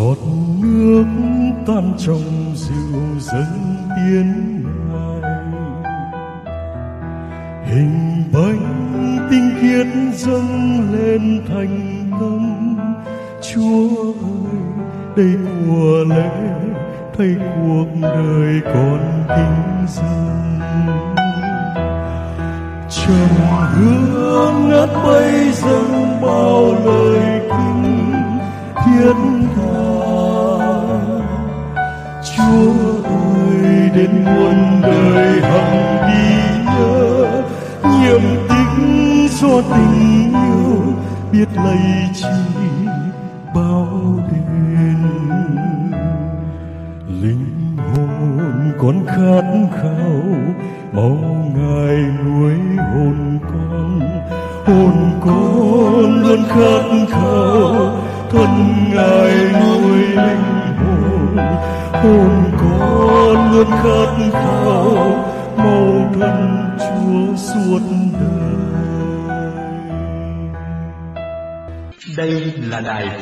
giọt nước tan trong dịu dần tiến ngài hình bánh tinh khiết dâng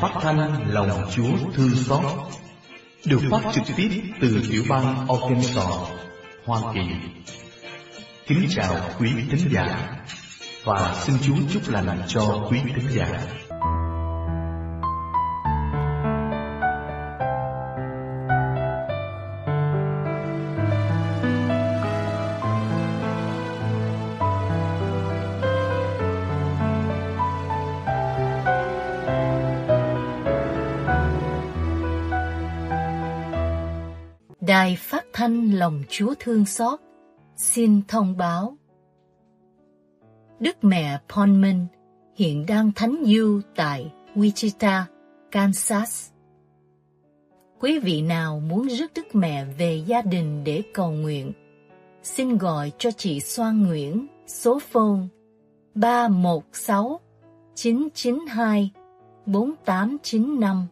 đài phát thanh lòng Chúa thương xót, được phát trực tiếp từ tiểu bang Arkansas, Hoa Kỳ. Kính chào quý thính giả và xin Chúa chúc lành cho quý thính giả. Đài phát thanh lòng Chúa thương xót xin thông báo. Đức mẹ Ponman hiện đang thánh du tại Wichita, Kansas. Quý vị nào muốn rước Đức Mẹ về gia đình để cầu nguyện, xin gọi cho chị Soan Nguyễn số phone 316 992 4895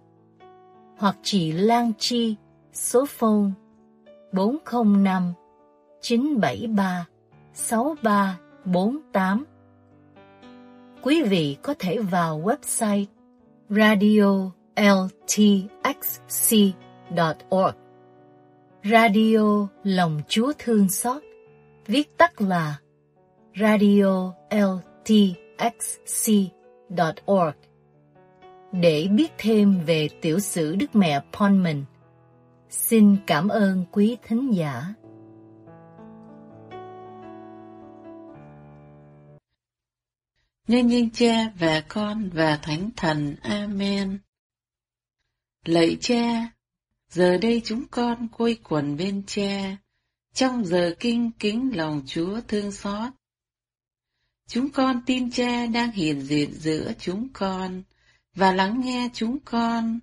hoặc chị Lan Chi số phone 405 973 6348. Quý vị có thể vào website radioltxc.org Radio Lòng Chúa Thương Xót, viết tắt là Radio LTXC.org để biết thêm về tiểu sử Đức Mẹ Ponman. Xin cảm ơn quý thính giả. Nhân danh cha và con và thánh thần. Amen. Lạy cha, giờ đây chúng con quây quần bên cha, trong giờ kinh kính lòng Chúa thương xót. Chúng con tin cha đang hiện diện giữa chúng con và lắng nghe chúng con.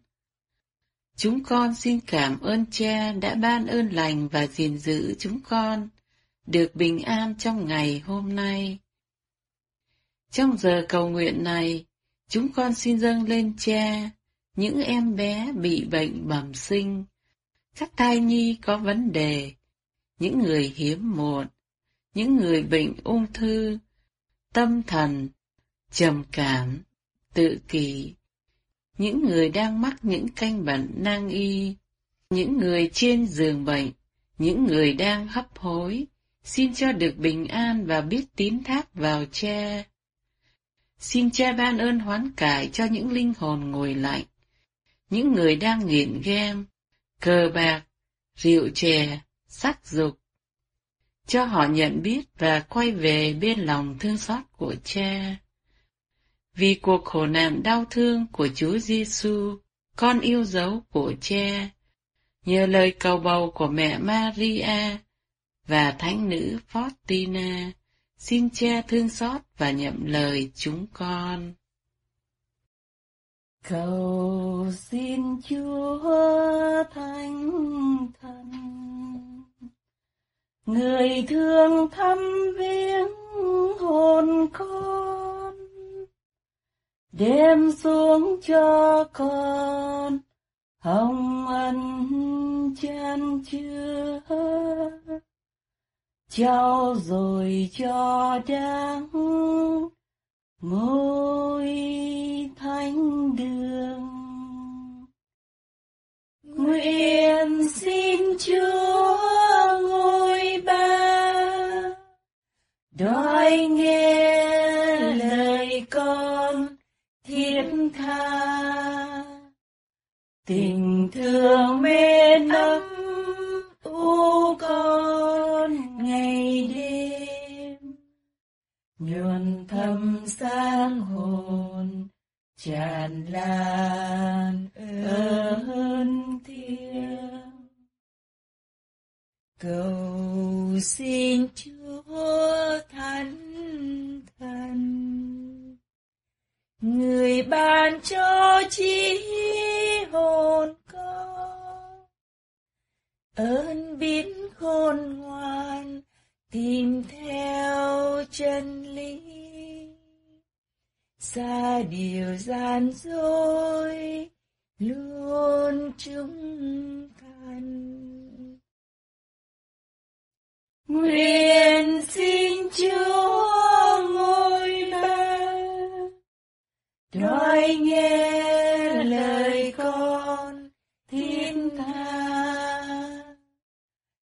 Chúng con xin cảm ơn cha đã ban ơn lành và gìn giữ chúng con, được bình an trong ngày hôm nay. Trong giờ cầu nguyện này, chúng con xin dâng lên cha, những em bé bị bệnh bẩm sinh, các thai nhi có vấn đề, những người hiếm muộn, những người bệnh ung thư, tâm thần, trầm cảm, tự kỷ, những người đang mắc những canh bệnh nan y, những người trên giường bệnh, những người đang hấp hối, xin cho được bình an và biết tín thác vào cha. Xin cha ban ơn hoán cải cho những linh hồn ngồi lạnh, những người đang nghiện game, cờ bạc, rượu chè, sắc dục. Cho họ nhận biết và quay về bên lòng thương xót của cha. Vì cuộc khổ nạn đau thương của Chúa Giêsu, con yêu dấu của cha, nhờ lời cầu bầu của mẹ Maria và thánh nữ Faustina, xin cha thương xót và nhậm lời chúng con. Cầu xin Chúa Thánh Thần, người thương thăm viếng hồn con, đem xuống cho con, hồng ân chan chứa. Trao rồi cho đáng ngôi thánh đường. Nguyện xin Chúa ngôi ba đói nghe tha. Tình thương mến ấm u con ngày đêm, nhuần thâm sáng hồn tràn lan ơn thiêng. Cầu xin chúa thánh thần người ban cho trí hồn con. Ơn biến khôn ngoan, tìm theo chân lý. Xa điều gian dối, luôn chúng thành. Nguyện xin chúa nói nghe lời con thiên tha.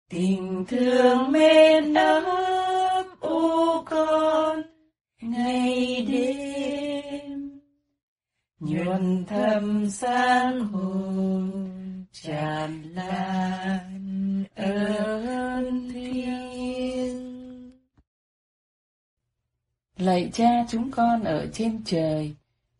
Tình thương mến ấm u con ngày đêm. Nhuần thầm sáng hồn tràn lan ơn thiên Lạy cha chúng con ở trên trời,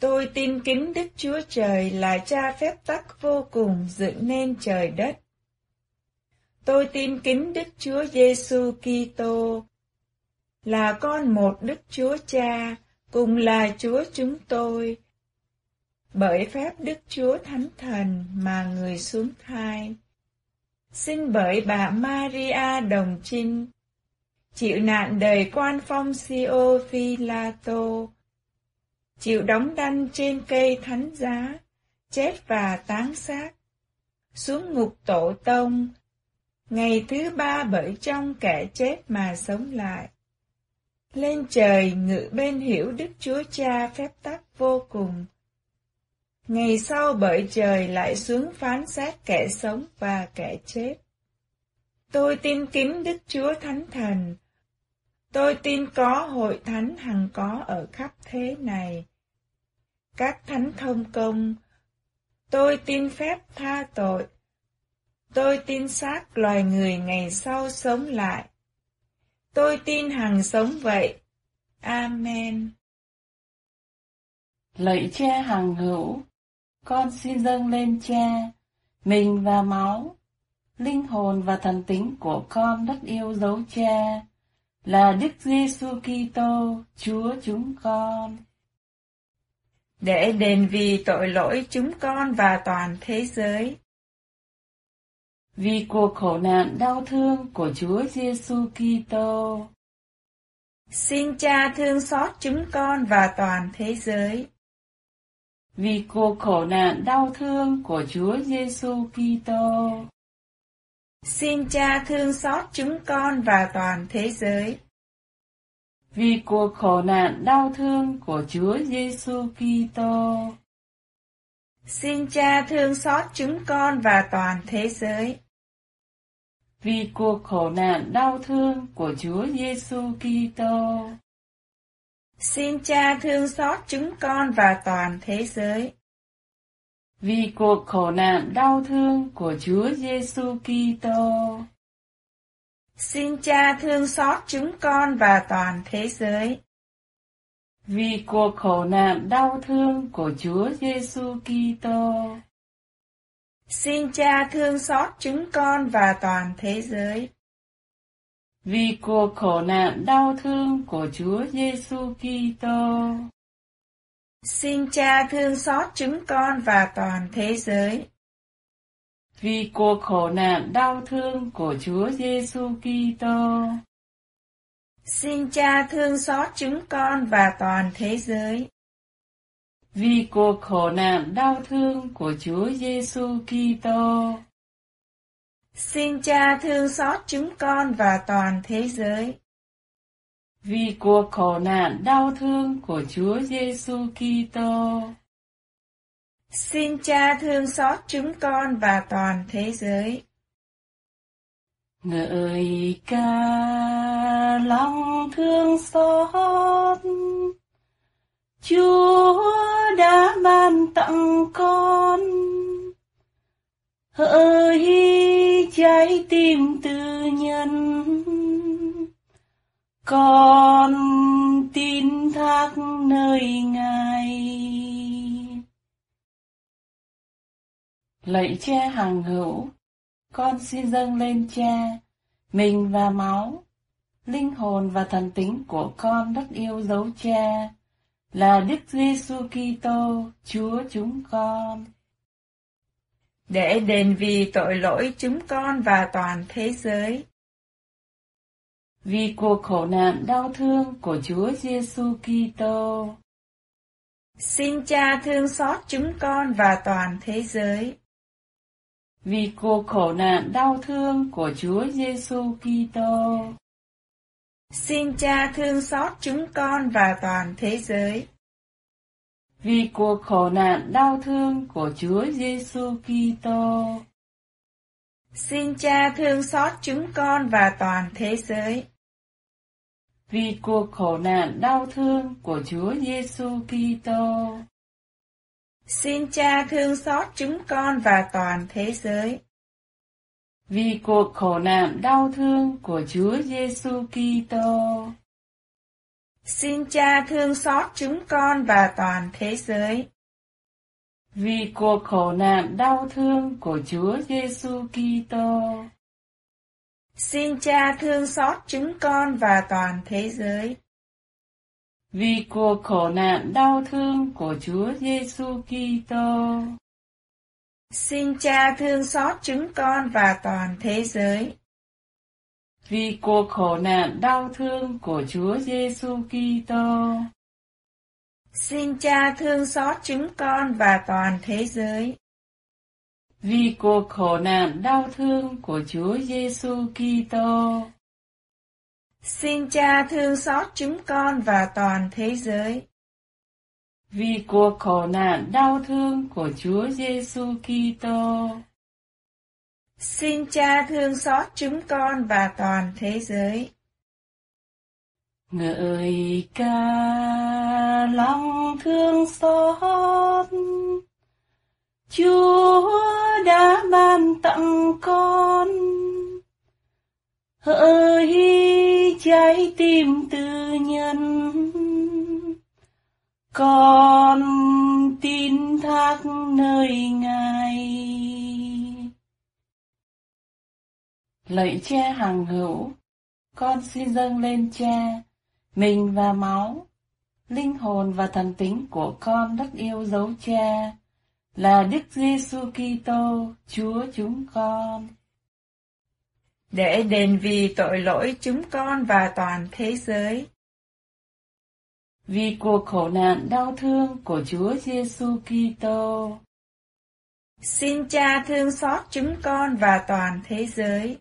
Tôi tin kính Đức Chúa Trời là cha phép tắc vô cùng dựng nên trời đất. Tôi tin kính Đức Chúa Giêsu Kitô là con một Đức Chúa Cha, cùng là Chúa chúng tôi. Bởi phép Đức Chúa Thánh Thần mà người xuống thai. Xin bởi bà Maria đồng trinh, chịu nạn đời quan phong Sio Phi La Tô, chịu đóng đanh trên cây thánh giá, chết và táng xác, xuống ngục tổ tông, ngày thứ ba bởi trong kẻ chết mà sống lại. Lên trời ngự bên hiểu Đức Chúa Cha phép tắc vô cùng. Ngày sau bởi trời lại xuống phán xét kẻ sống và kẻ chết. Tôi tin kính Đức Chúa Thánh Thần, Tôi tin có hội thánh hằng có ở khắp thế này. Các thánh thông công, tôi tin phép tha tội. Tôi tin xác loài người ngày sau sống lại. Tôi tin hằng sống vậy. Amen. Lạy cha hằng hữu, con xin dâng lên cha, mình và máu, linh hồn và thần tính của con rất yêu dấu cha là Đức Giêsu Kitô, Chúa chúng con. Để đền vì tội lỗi chúng con và toàn thế giới. Vì cuộc khổ nạn đau thương của Chúa Giêsu Kitô. Xin Cha thương xót chúng con và toàn thế giới. Vì cuộc khổ nạn đau thương của Chúa Giêsu Kitô. Xin Cha thương xót chúng con và toàn thế giới. Vì cuộc khổ nạn đau thương của Chúa Giêsu Kitô. Xin Cha thương xót chúng con và toàn thế giới. Vì cuộc khổ nạn đau thương của Chúa Giêsu Kitô. Xin Cha thương xót chúng con và toàn thế giới. Vì cuộc khổ nạn đau thương của Chúa Giêsu Kitô. Xin Cha thương xót chúng con và toàn thế giới. Vì cuộc khổ nạn đau thương của Chúa Giêsu Kitô. Xin Cha thương xót chúng con và toàn thế giới. Vì cuộc khổ nạn đau thương của Chúa Giêsu Kitô. Xin Cha thương xót chúng con và toàn thế giới. Vì cuộc khổ nạn đau thương của Chúa Giêsu Kitô. Xin Cha thương xót chúng con và toàn thế giới. Vì cuộc khổ nạn đau thương của Chúa Giêsu Kitô. Xin Cha thương xót chúng con và toàn thế giới. Vì cuộc khổ nạn đau thương của Chúa Giêsu Kitô. Xin Cha thương xót chúng con và toàn thế giới. Ngợi ca lòng thương xót. Chúa đã ban tặng con. Hỡi trái tim tư nhân. Con tin thác nơi ngài. Lạy cha hằng hữu con xin dâng lên cha mình và máu linh hồn và thần tính của con rất yêu dấu cha là Đức Giêsu Kitô, Chúa chúng con. Để đền vì tội lỗi chúng con và toàn thế giới. Vì cuộc khổ nạn đau thương của Chúa Giêsu Kitô. Xin Cha thương xót chúng con và toàn thế giới. Vì cuộc khổ nạn đau thương của Chúa Giêsu Kitô. Xin Cha thương xót chúng con và toàn thế giới. Vì cuộc khổ nạn đau thương của Chúa Giêsu Kitô. Xin Cha thương xót chúng con và toàn thế giới. Vì cuộc khổ nạn đau thương của Chúa Giêsu Kitô. Xin Cha thương xót chúng con và toàn thế giới. Vì cuộc khổ nạn đau thương của Chúa Giêsu Kitô. Xin Cha thương xót chúng con và toàn thế giới. Vì cuộc khổ nạn đau thương của Chúa Giêsu Kitô. Xin Cha thương xót chúng con và toàn thế giới. Vì cuộc khổ nạn đau thương của Chúa Giêsu Kitô. Xin Cha thương xót chúng con và toàn thế giới. Vì cuộc khổ nạn đau thương của Chúa Giêsu Kitô. Xin Cha thương xót chúng con và toàn thế giới. Vì cuộc khổ nạn đau thương của Chúa Giêsu Kitô. Xin Cha thương xót chúng con và toàn thế giới. Vì cuộc khổ nạn đau thương của Chúa Giêsu Kitô. Xin Cha thương xót chúng con và toàn thế giới. Ngợi ca lòng thương xót Chúa đã ban tặng con hỡi trái tim tư nhân con tin thác nơi ngài lạy cha hàng hữu con xin dâng lên cha mình và máu linh hồn và thần tính của con rất yêu dấu cha là Đức Giêsu Kitô, Chúa chúng con. Để đền vì tội lỗi chúng con và toàn thế giới. Vì cuộc khổ nạn đau thương của Chúa Giêsu Kitô. Xin Cha thương xót chúng con và toàn thế giới.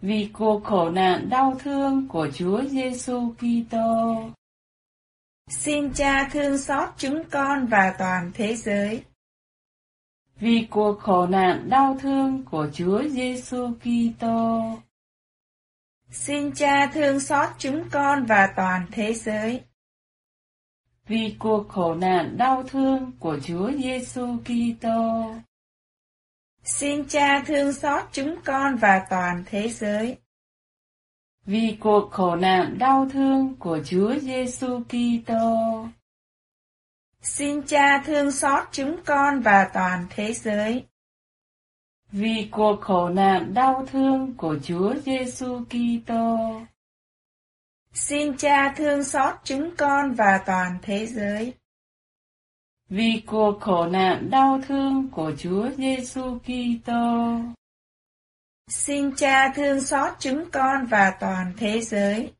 Vì cuộc khổ nạn đau thương của Chúa Giêsu Kitô. Xin Cha thương xót chúng con và toàn thế giới. Vì cuộc khổ nạn đau thương của Chúa Giêsu Kitô. Xin Cha thương xót chúng con và toàn thế giới. Vì cuộc khổ nạn đau thương của Chúa Giêsu Kitô. Xin Cha thương xót chúng con và toàn thế giới. Vì cuộc khổ nạn đau thương của Chúa Giêsu Kitô. Xin Cha thương xót chúng con và toàn thế giới. Vì cuộc khổ nạn đau thương của Chúa Giêsu Kitô. Xin Cha thương xót chúng con và toàn thế giới. Vì cuộc khổ nạn đau thương của Chúa Giêsu Kitô. Xin Cha thương xót chúng con và toàn thế giới.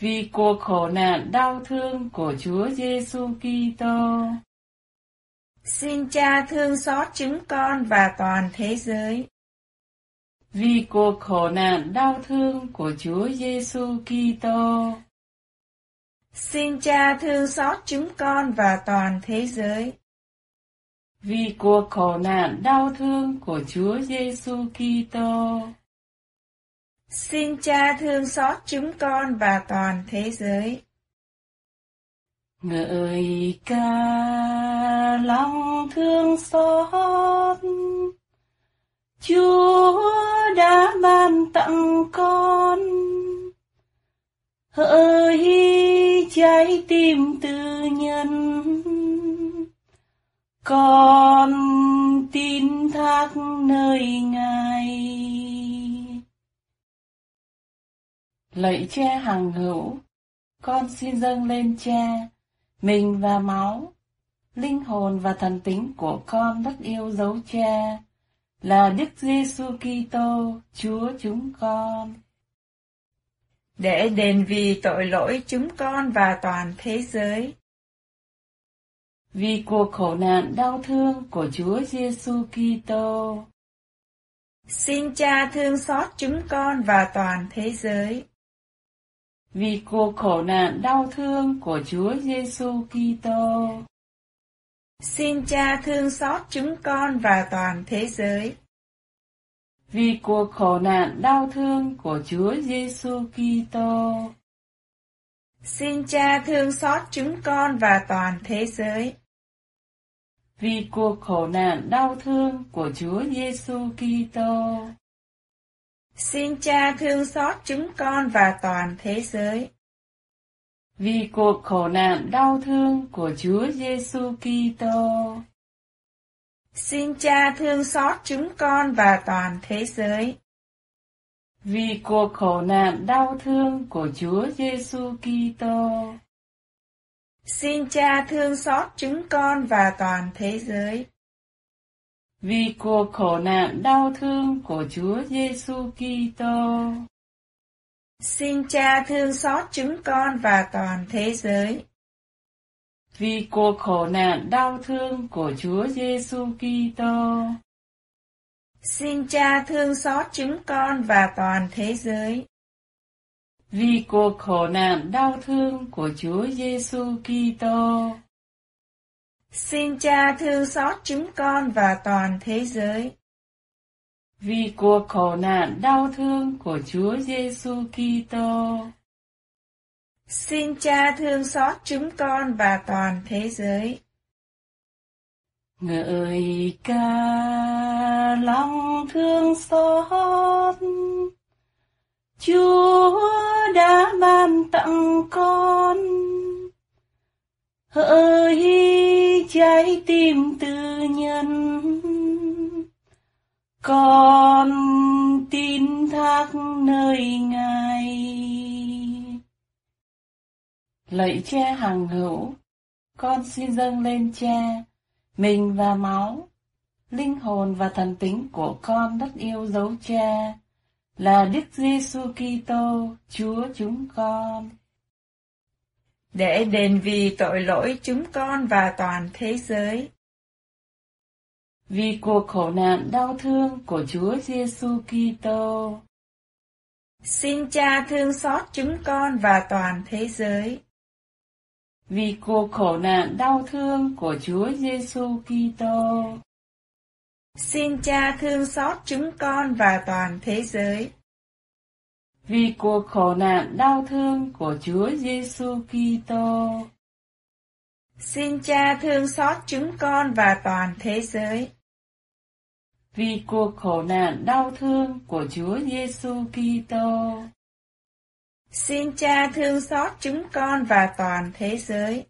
Vì cuộc khổ nạn đau thương của Chúa Giêsu Kitô. Xin Cha thương xót chúng con và toàn thế giới. Vì cuộc khổ nạn đau thương của Chúa Giêsu Kitô. Xin Cha thương xót chúng con và toàn thế giới. Vì cuộc khổ nạn đau thương của Chúa Giêsu Kitô. Xin Cha thương xót chúng con và toàn thế giới. Ngợi ca lòng thương xót. Chúa đã ban tặng con. Hỡi trái tim tư nhân. Con tin thác nơi ngài. Lạy cha hằng hữu con xin dâng lên cha mình và máu linh hồn và thần tính của con rất yêu dấu cha là Đức Giêsu Kitô, Chúa chúng con. Để đền vì tội lỗi chúng con và toàn thế giới. Vì cuộc khổ nạn đau thương của Chúa Giêsu Kitô. Xin Cha thương xót chúng con và toàn thế giới. Vì cuộc khổ nạn đau thương của Chúa Giêsu Kitô. Xin Cha thương xót chúng con và toàn thế giới. Vì cuộc khổ nạn đau thương của Chúa Giêsu Kitô. Xin Cha thương xót chúng con và toàn thế giới. Vì cuộc khổ nạn đau thương của Chúa Giêsu Kitô. Xin Cha thương xót chúng con và toàn thế giới. Vì cuộc khổ nạn đau thương của Chúa Giêsu Kitô. Xin Cha thương xót chúng con và toàn thế giới. Vì cuộc khổ nạn đau thương của Chúa Giêsu Kitô. Xin Cha thương xót chúng con và toàn thế giới. Vì cuộc khổ nạn đau thương của Chúa Giêsu Kitô. Xin Cha thương xót chúng con và toàn thế giới. Vì cuộc khổ nạn đau thương của Chúa Giêsu Kitô. Xin Cha thương xót chúng con và toàn thế giới. Vì cuộc khổ nạn đau thương của Chúa Giêsu Kitô. Xin Cha thương xót chúng con và toàn thế giới. Vì cuộc khổ nạn đau thương của Chúa Giêsu Kitô. Xin Cha thương xót chúng con và toàn thế giới. Ngợi ca lòng thương xót Chúa đã ban tặng con hỡi trái tim tư nhân con tin thác nơi ngài lạy cha hàng hữu con xin dâng lên cha mình và máu linh hồn và thần tính của con rất yêu dấu cha là Đức Giêsu Kitô, Chúa chúng con. Để đền vì tội lỗi chúng con và toàn thế giới. Vì cuộc khổ nạn đau thương của Chúa Giêsu Kitô. Xin Cha thương xót chúng con và toàn thế giới. Vì cuộc khổ nạn đau thương của Chúa Giêsu Kitô. Xin Cha thương xót chúng con và toàn thế giới. Vì cuộc khổ nạn đau thương của Chúa Giêsu Kitô. Xin Cha thương xót chúng con và toàn thế giới. Vì cuộc khổ nạn đau thương của Chúa Giêsu Kitô. Xin Cha thương xót chúng con và toàn thế giới.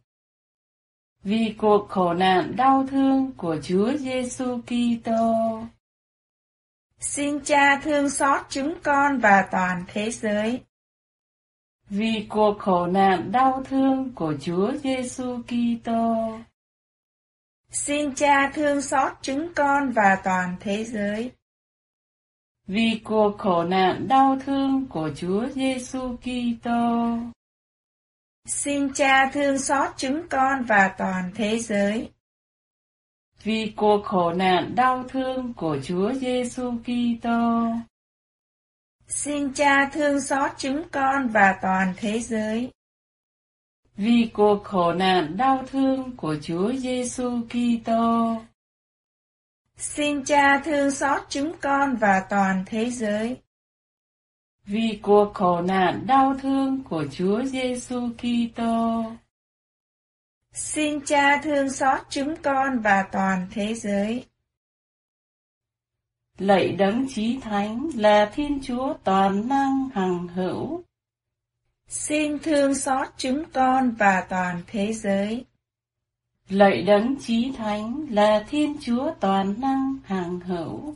Vì cuộc khổ nạn đau thương của Chúa Giêsu Kitô. Xin Cha thương xót chúng con và toàn thế giới. Vì cuộc khổ nạn đau thương của Chúa Giêsu Kitô. Xin Cha thương xót chúng con và toàn thế giới. Vì cuộc khổ nạn đau thương của Chúa Giêsu Kitô. Xin Cha thương xót chúng con và toàn thế giới. Vì cuộc khổ nạn đau thương của Chúa Giêsu Kitô. Xin Cha thương xót chúng con và toàn thế giới. Vì cuộc khổ nạn đau thương của Chúa Giêsu Kitô. Xin Cha thương xót chúng con và toàn thế giới. Vì cuộc khổ nạn đau thương của Chúa Giêsu Kitô. Xin Cha thương xót chúng con và toàn thế giới. Lạy đấng chí thánh là Thiên Chúa toàn năng hằng hữu. Xin thương xót chúng con và toàn thế giới. Lạy đấng chí thánh là Thiên Chúa toàn năng hằng hữu.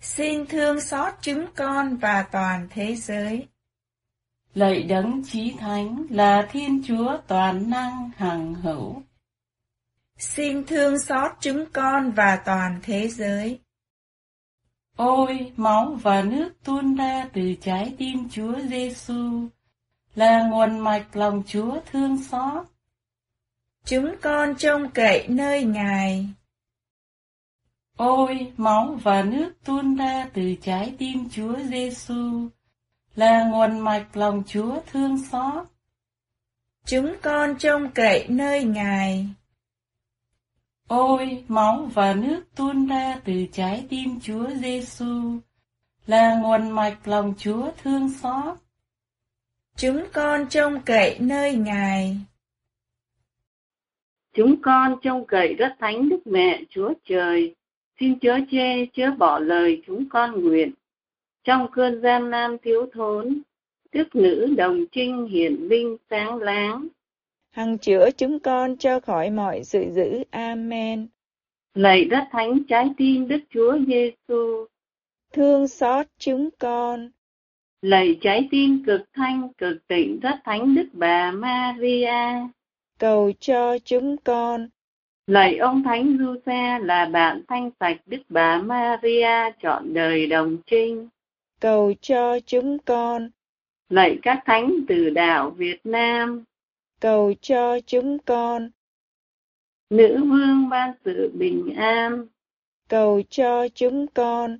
Xin thương xót chúng con và toàn thế giới. Lạy đấng chí thánh là Thiên Chúa toàn năng hằng hữu. Xin thương xót chúng con và toàn thế giới. Ôi, máu và nước tuôn ra từ trái tim Chúa Giêsu là nguồn mạch lòng Chúa thương xót. Chúng con trông cậy nơi Ngài. Ôi, máu và nước tuôn ra từ trái tim Chúa Giêsu là nguồn mạch lòng Chúa thương xót. Chúng con trông cậy nơi Ngài. Ôi, máu và nước tuôn ra từ trái tim Chúa Giêsu là nguồn mạch lòng Chúa thương xót. Chúng con trông cậy nơi Ngài. Chúng con trông cậy đất thánh Đức Mẹ Chúa Trời, xin chớ chê, chớ bỏ lời chúng con nguyện. Trong cơn gian nan thiếu thốn, đức nữ đồng trinh hiển vinh sáng láng. Hằng chữa chúng con cho khỏi mọi sự dữ. Amen. Lạy đất thánh trái tim Đức Chúa Giêsu, Thương xót chúng con. lạy trái tim cực thanh cực tịnh đất thánh Đức Bà Maria. Cầu cho chúng con. Lạy ông Thánh Giuse là bạn thanh sạch Đức Bà Maria chọn đời đồng trinh. Cầu cho chúng con. Lạy các thánh từ đạo Việt Nam, Cầu cho chúng con. nữ vương ban sự bình an. Cầu cho chúng con.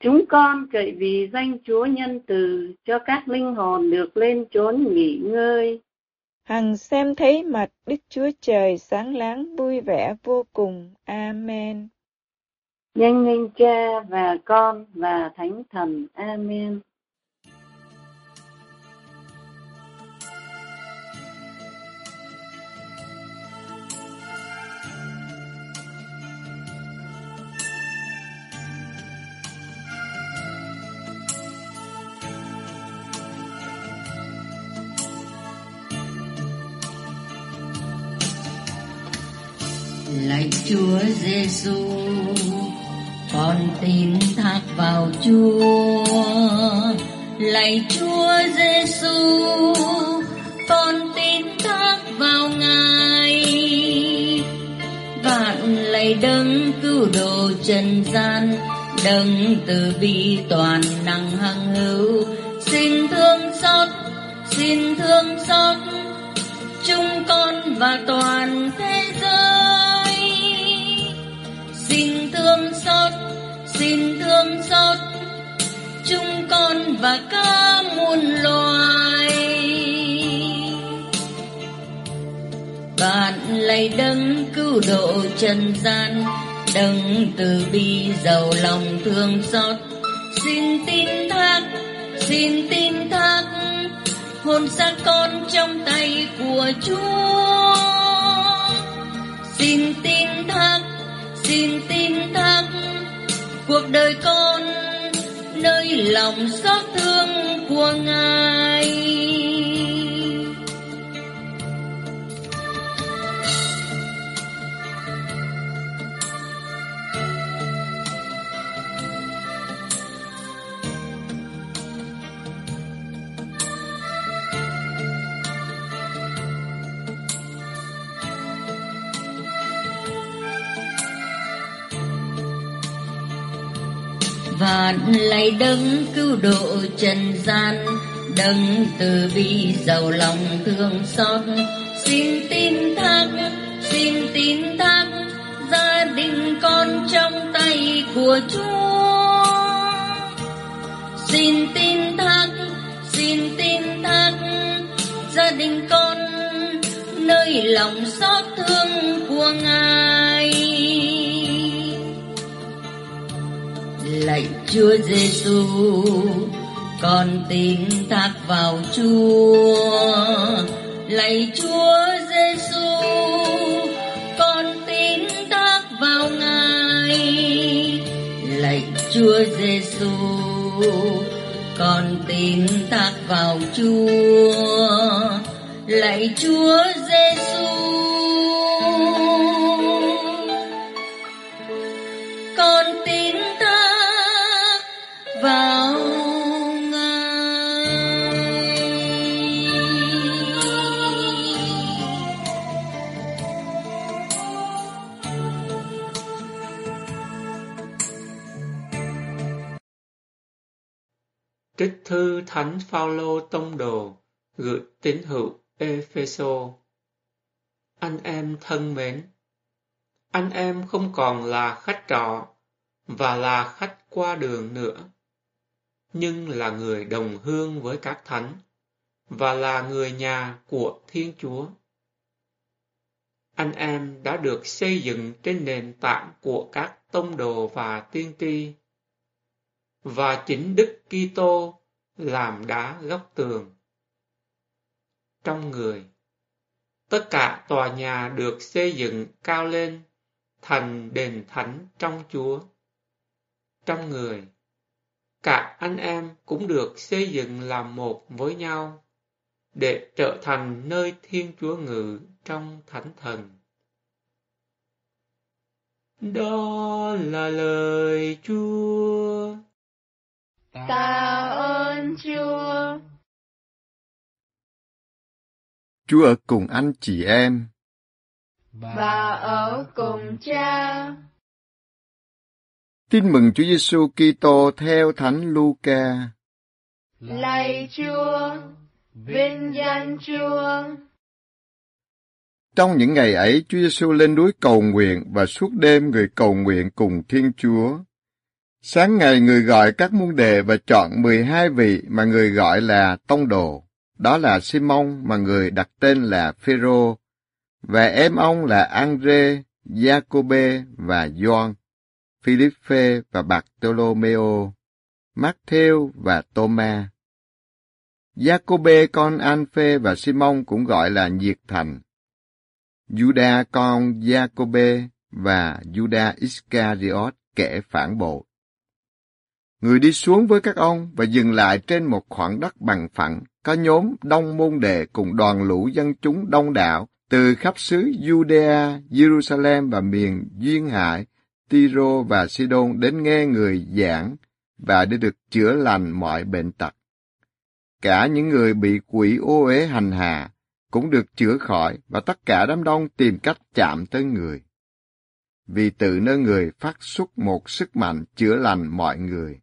Chúng con cậy vì danh Chúa nhân từ cho các linh hồn được lên chốn nghỉ ngơi. Hằng xem thấy mặt Đức Chúa Trời sáng láng vui vẻ vô cùng. Amen. Danh nghênh Cha và Con và Thánh Thần. Amen. Lạy Chúa Giêsu, con tin thác vào Chúa. Lạy Chúa Giêsu, con tin thác vào Ngài. Vạn lạy đấng cứu độ trần gian, đấng từ bi toàn năng hằng hữu, xin thương xót, xin thương xót chúng con và toàn thế giới xin thương xót xin thương xót chúng con và cả muôn loài bạn lạy đấng cứu độ trần gian đấng từ bi giàu lòng thương xót xin tin thác xin tin thác hồn xác con trong tay của Chúa. Xin tin thác, xin tin thác cuộc đời con nơi lòng xót thương của Ngài. Vạn lạy đấng cứu độ trần gian, đấng từ bi giàu lòng thương xót. Xin tin thác, xin tin thác, gia đình con trong tay của chúa. Xin tin thác, xin tin thác, gia đình con nơi lòng xót thương của ngài. Lạy Chúa Giêsu con tin thác vào Chúa. Lạy Chúa Giêsu con tin thác vào Ngài. Lạy Chúa Giêsu con tin thác vào Chúa. Lạy Chúa Giêsu Trích thư Thánh Phaolô Tông Đồ gửi tín hữu Epheso. Anh em thân mến, anh em không còn là khách trọ và là khách qua đường nữa, nhưng là người đồng hương với các thánh và là người nhà của Thiên Chúa. Anh em đã được xây dựng trên nền tảng của các tông đồ và tiên tri và chính Đức Kitô làm đá góc tường. Trong người, tất cả tòa nhà được xây dựng cao lên thành đền thánh trong Chúa. Trong người, cả anh em cũng được xây dựng làm một với nhau để trở thành nơi Thiên Chúa ngự trong thánh thần. Đó là lời Chúa. Tạ ơn Chúa. Chúa ở cùng anh chị em. Và ở cùng cha. Tin mừng Chúa Giêsu Kitô theo Thánh Luca. Lạy Chúa. Vinh danh Chúa. Trong những ngày ấy, Chúa Giêsu lên núi cầu nguyện và suốt đêm người cầu nguyện cùng Thiên Chúa. Sáng ngày người gọi các môn đệ và chọn 12 vị mà người gọi là tông đồ. Đó là Simon mà người đặt tên là Phêrô và em ông là Andre, Jacobe và Gioan, Philippe và Bartolomeo, Matthew và Thomas. Jacobe con Anphe và Simon cũng gọi là nhiệt thành. Juda con Jacobe và Juda Iscariot kẻ phản bội. Người đi xuống với các ông và dừng lại trên một khoảng đất bằng phẳng, có nhóm đông môn đệ cùng đoàn lũ dân chúng đông đảo từ khắp xứ Judea, Jerusalem và miền duyên hải, Tyro và Sidon đến nghe người giảng và để được chữa lành mọi bệnh tật. Cả những người bị quỷ ô uế hành hạ cũng được chữa khỏi và tất cả đám đông tìm cách chạm tới người. Vì từ nơi người phát xuất một sức mạnh chữa lành mọi người.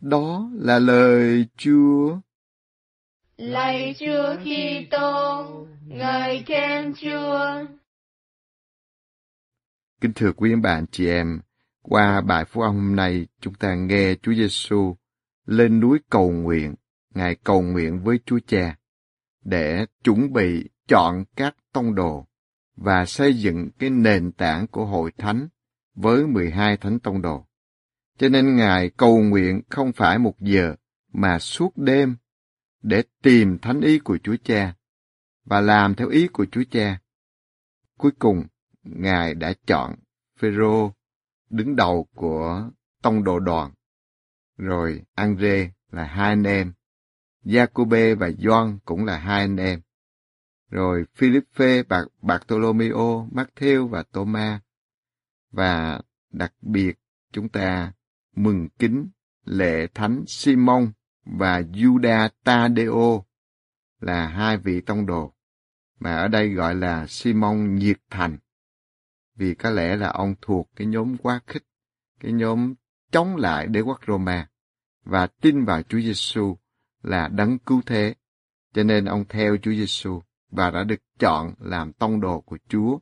Đó là lời Chúa. Lạy Chúa Kitô, ngợi khen Chúa. Kính thưa quý bạn chị em, qua bài phúc âm hôm nay chúng ta nghe Chúa Giêsu lên núi cầu nguyện, Ngài cầu nguyện với Chúa Cha để chuẩn bị chọn các tông đồ và xây dựng cái nền tảng của hội thánh với 12 thánh tông đồ. Cho nên Ngài cầu nguyện không phải một giờ mà suốt đêm để tìm thánh ý của Chúa Cha và làm theo ý của Chúa Cha. Cuối cùng, Ngài đã chọn Phêrô đứng đầu của tông đồ đoàn, rồi Andre là hai anh em. Jacobe và Gioan cũng là hai anh em. Rồi Philippe, Bạc, Bartolomeo, Matthew và Thomas. Và đặc biệt chúng ta mừng kính lệ thánh Simon và Judas Tadeo là hai vị tông đồ, mà ở đây gọi là Simon nhiệt thành, vì có lẽ là ông thuộc cái nhóm quá khích, cái nhóm chống lại đế quốc Roma và tin vào Chúa Giêsu là đấng cứu thế, cho nên ông theo Chúa Giêsu và đã được chọn làm tông đồ của Chúa.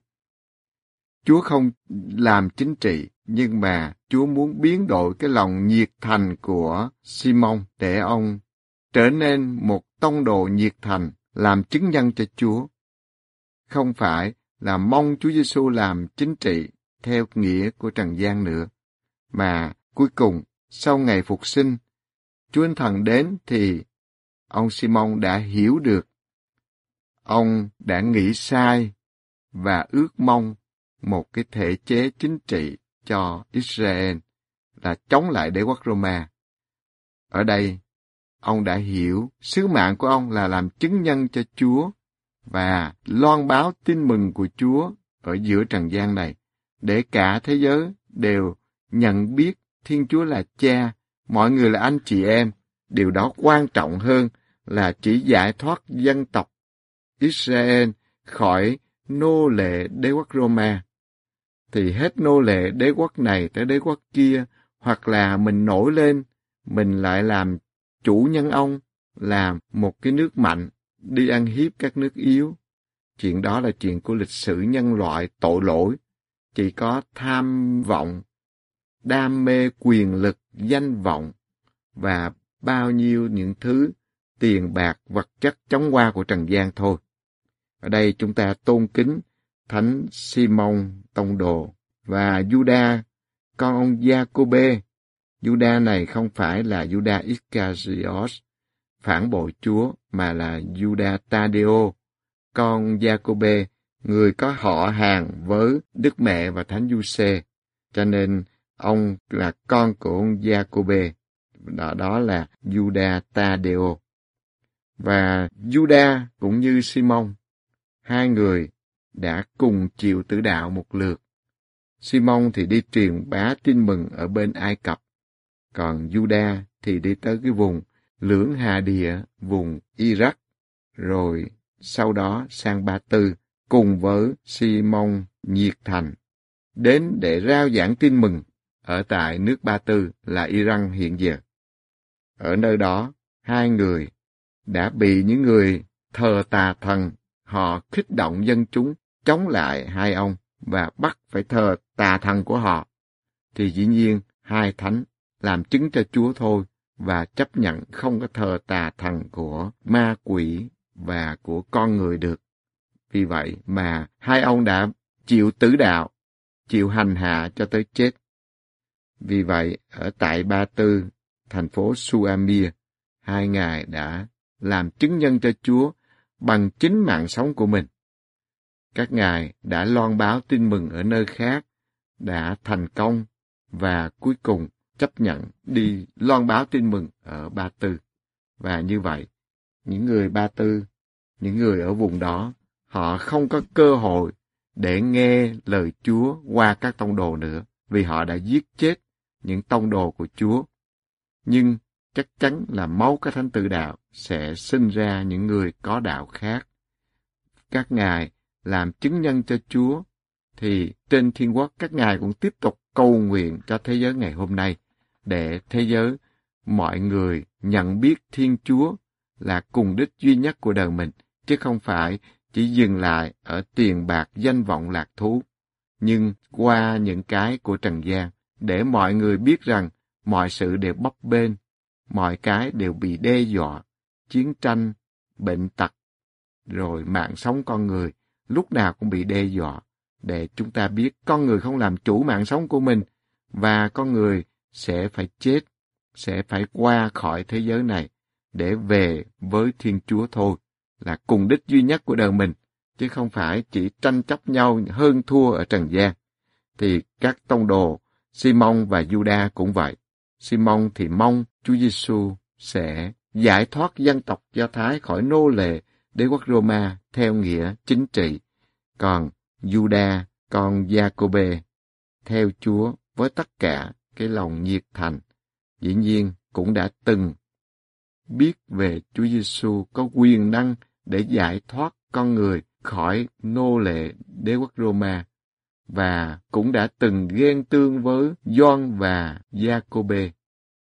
Chúa không làm chính trị, nhưng mà Chúa muốn biến đổi cái lòng nhiệt thành của Simon để ông trở nên một tông đồ nhiệt thành, làm chứng nhân cho Chúa. Không phải là mong Chúa Giêsu làm chính trị theo nghĩa của Trần gian nữa, mà cuối cùng, sau ngày phục sinh, Chúa Anh Thần đến thì ông Simon đã hiểu được. Ông đã nghĩ sai và ước mong một cái thể chế chính trị cho Israel là chống lại đế quốc Roma. Ở đây, ông đã hiểu sứ mạng của ông là làm chứng nhân cho Chúa và loan báo tin mừng của Chúa ở giữa trần gian này, để cả thế giới đều nhận biết Thiên Chúa là cha, mọi người là anh chị em. Điều đó quan trọng hơn là chỉ giải thoát dân tộc Israel khỏi nô lệ đế quốc Roma thì hết nô lệ đế quốc này tới đế quốc kia, hoặc là mình nổi lên, mình lại làm chủ nhân ông, làm một cái nước mạnh, đi ăn hiếp các nước yếu. Chuyện đó là chuyện của lịch sử nhân loại tội lỗi, chỉ có tham vọng, đam mê quyền lực, danh vọng và bao nhiêu những thứ tiền bạc vật chất chóng qua của Trần gian thôi. Ở đây chúng ta tôn kính Thánh Simon Tông Đồ và Juda, con ông Jacobe. Juda này không phải là Juda Iscariot, phản bội Chúa, mà là Juda Tadeo, con Jacobe, người có họ hàng với Đức Mẹ và Thánh Giuse, cho nên ông là con của ông Jacobe, đó, đó là Juda Tadeo. Và Juda cũng như Simon, hai người đã cùng chịu tử đạo một lượt. Simon thì đi truyền bá tin mừng ở bên Ai Cập, còn Juda thì đi tới cái vùng lưỡng hà địa, vùng Iraq, rồi sau đó sang Ba Tư cùng với Simon nhiệt thành, đến để rao giảng tin mừng ở tại nước Ba Tư là Iran hiện giờ. Ở nơi đó, hai người đã bị những người thờ tà thần, họ kích động dân chúng chống lại hai ông và bắt phải thờ tà thần của họ, thì dĩ nhiên hai thánh làm chứng cho Chúa thôi và chấp nhận không có thờ tà thần của ma quỷ và của con người được. Vì vậy mà hai ông đã chịu tử đạo, chịu hành hạ cho tới chết. Vì vậy, ở tại Ba Tư, thành phố suamia hai ngài đã làm chứng nhân cho Chúa bằng chính mạng sống của mình. Các ngài đã loan báo tin mừng ở nơi khác, đã thành công và cuối cùng chấp nhận đi loan báo tin mừng ở Ba Tư. Và như vậy, những người Ba Tư, những người ở vùng đó, họ không có cơ hội để nghe lời Chúa qua các tông đồ nữa, vì họ đã giết chết những tông đồ của Chúa. Nhưng chắc chắn là máu các thánh tự đạo sẽ sinh ra những người có đạo khác. Các ngài làm chứng nhân cho Chúa, thì trên thiên quốc các ngài cũng tiếp tục cầu nguyện cho thế giới ngày hôm nay, để thế giới mọi người nhận biết Thiên Chúa là cùng đích duy nhất của đời mình, chứ không phải chỉ dừng lại ở tiền bạc danh vọng lạc thú, nhưng qua những cái của Trần gian, để mọi người biết rằng mọi sự đều bấp bênh, mọi cái đều bị đe dọa, chiến tranh, bệnh tật, rồi mạng sống con người lúc nào cũng bị đe dọa, để chúng ta biết con người không làm chủ mạng sống của mình và con người sẽ phải chết, sẽ phải qua khỏi thế giới này để về với Thiên Chúa thôi, là cùng đích duy nhất của đời mình, chứ không phải chỉ tranh chấp nhau hơn thua ở trần gian. Thì các tông đồ Simon và Juda cũng vậy. Simon thì mong Chúa Giêsu sẽ giải thoát dân tộc Do Thái khỏi nô lệ đế quốc Roma theo nghĩa chính trị. Còn Juda, con Jacobe, theo Chúa với tất cả cái lòng nhiệt thành. Dĩ nhiên cũng đã từng biết về Chúa Giêsu có quyền năng để giải thoát con người khỏi nô lệ đế quốc Roma và cũng đã từng ghen tương với Gioan và Jacobe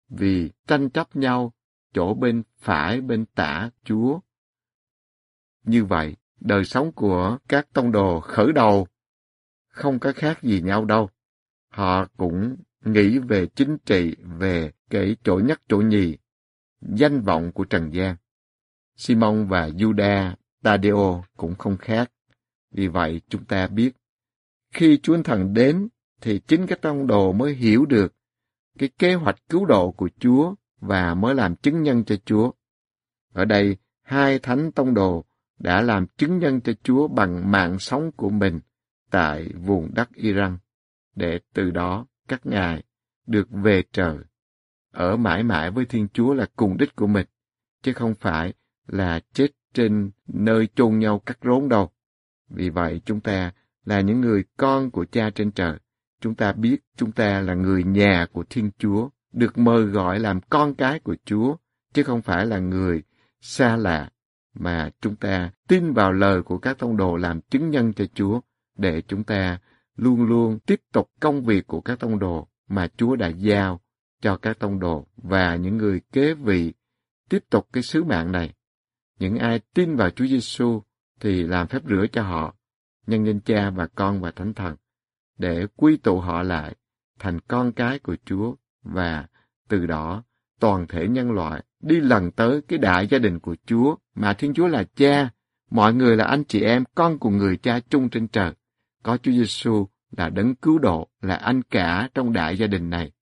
vì tranh chấp nhau chỗ bên phải bên tả Chúa. Như vậy, đời sống của các tông đồ khởi đầu không có khác gì nhau đâu. Họ cũng nghĩ về chính trị, về kể chỗ nhất chỗ nhì, danh vọng của Trần gian. Simon và Juda Tadeo cũng không khác. Vì vậy chúng ta biết, khi Chúa Thần đến thì chính các tông đồ mới hiểu được cái kế hoạch cứu độ của Chúa và mới làm chứng nhân cho Chúa. Ở đây, hai thánh tông đồ đã làm chứng nhân cho Chúa bằng mạng sống của mình tại vùng đất Iran, để từ đó các ngài được về trời, ở mãi mãi với Thiên Chúa là cùng đích của mình, chứ không phải là chết trên nơi chôn nhau cắt rốn đâu. Vì vậy chúng ta là những người con của cha trên trời. Chúng ta biết chúng ta là người nhà của Thiên Chúa, được mời gọi làm con cái của Chúa, chứ không phải là người xa lạ, mà chúng ta tin vào lời của các tông đồ làm chứng nhân cho Chúa, để chúng ta luôn luôn tiếp tục công việc của các tông đồ mà Chúa đã giao cho các tông đồ và những người kế vị tiếp tục cái sứ mạng này. Những ai tin vào Chúa Giêsu thì làm phép rửa cho họ, nhân danh Cha và Con và Thánh Thần, để quy tụ họ lại thành con cái của Chúa và từ đó toàn thể nhân loại đi lần tới cái đại gia đình của Chúa mà Thiên Chúa là cha, mọi người là anh chị em, con của người cha chung trên trời. Có Chúa Giêsu là đấng cứu độ, là anh cả trong đại gia đình này.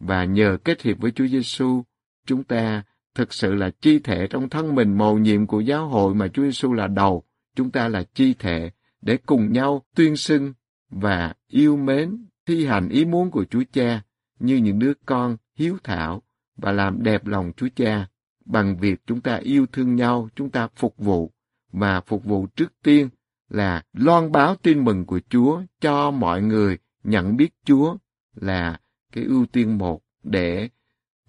Và nhờ kết hiệp với Chúa Giêsu, chúng ta thực sự là chi thể trong thân mình mầu nhiệm của giáo hội mà Chúa Giêsu là đầu, chúng ta là chi thể để cùng nhau tuyên xưng và yêu mến thi hành ý muốn của Chúa Cha như những đứa con hiếu thảo và làm đẹp lòng Chúa Cha bằng việc chúng ta yêu thương nhau, chúng ta phục vụ và phục vụ trước tiên là loan báo tin mừng của Chúa cho mọi người nhận biết Chúa là cái ưu tiên một để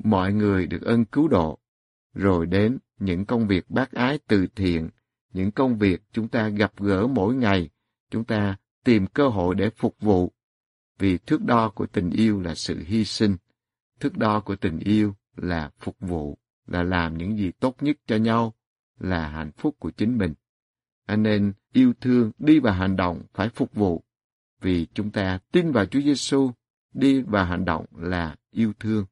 mọi người được ơn cứu độ. Rồi đến những công việc bác ái từ thiện, những công việc chúng ta gặp gỡ mỗi ngày, chúng ta tìm cơ hội để phục vụ. Vì thước đo của tình yêu là sự hy sinh, thước đo của tình yêu là phục vụ, là làm những gì tốt nhất cho nhau, là hạnh phúc của chính mình. Anh nên yêu thương đi vào hành động phải phục vụ, vì chúng ta tin vào Chúa Giêsu, đi vào hành động là yêu thương,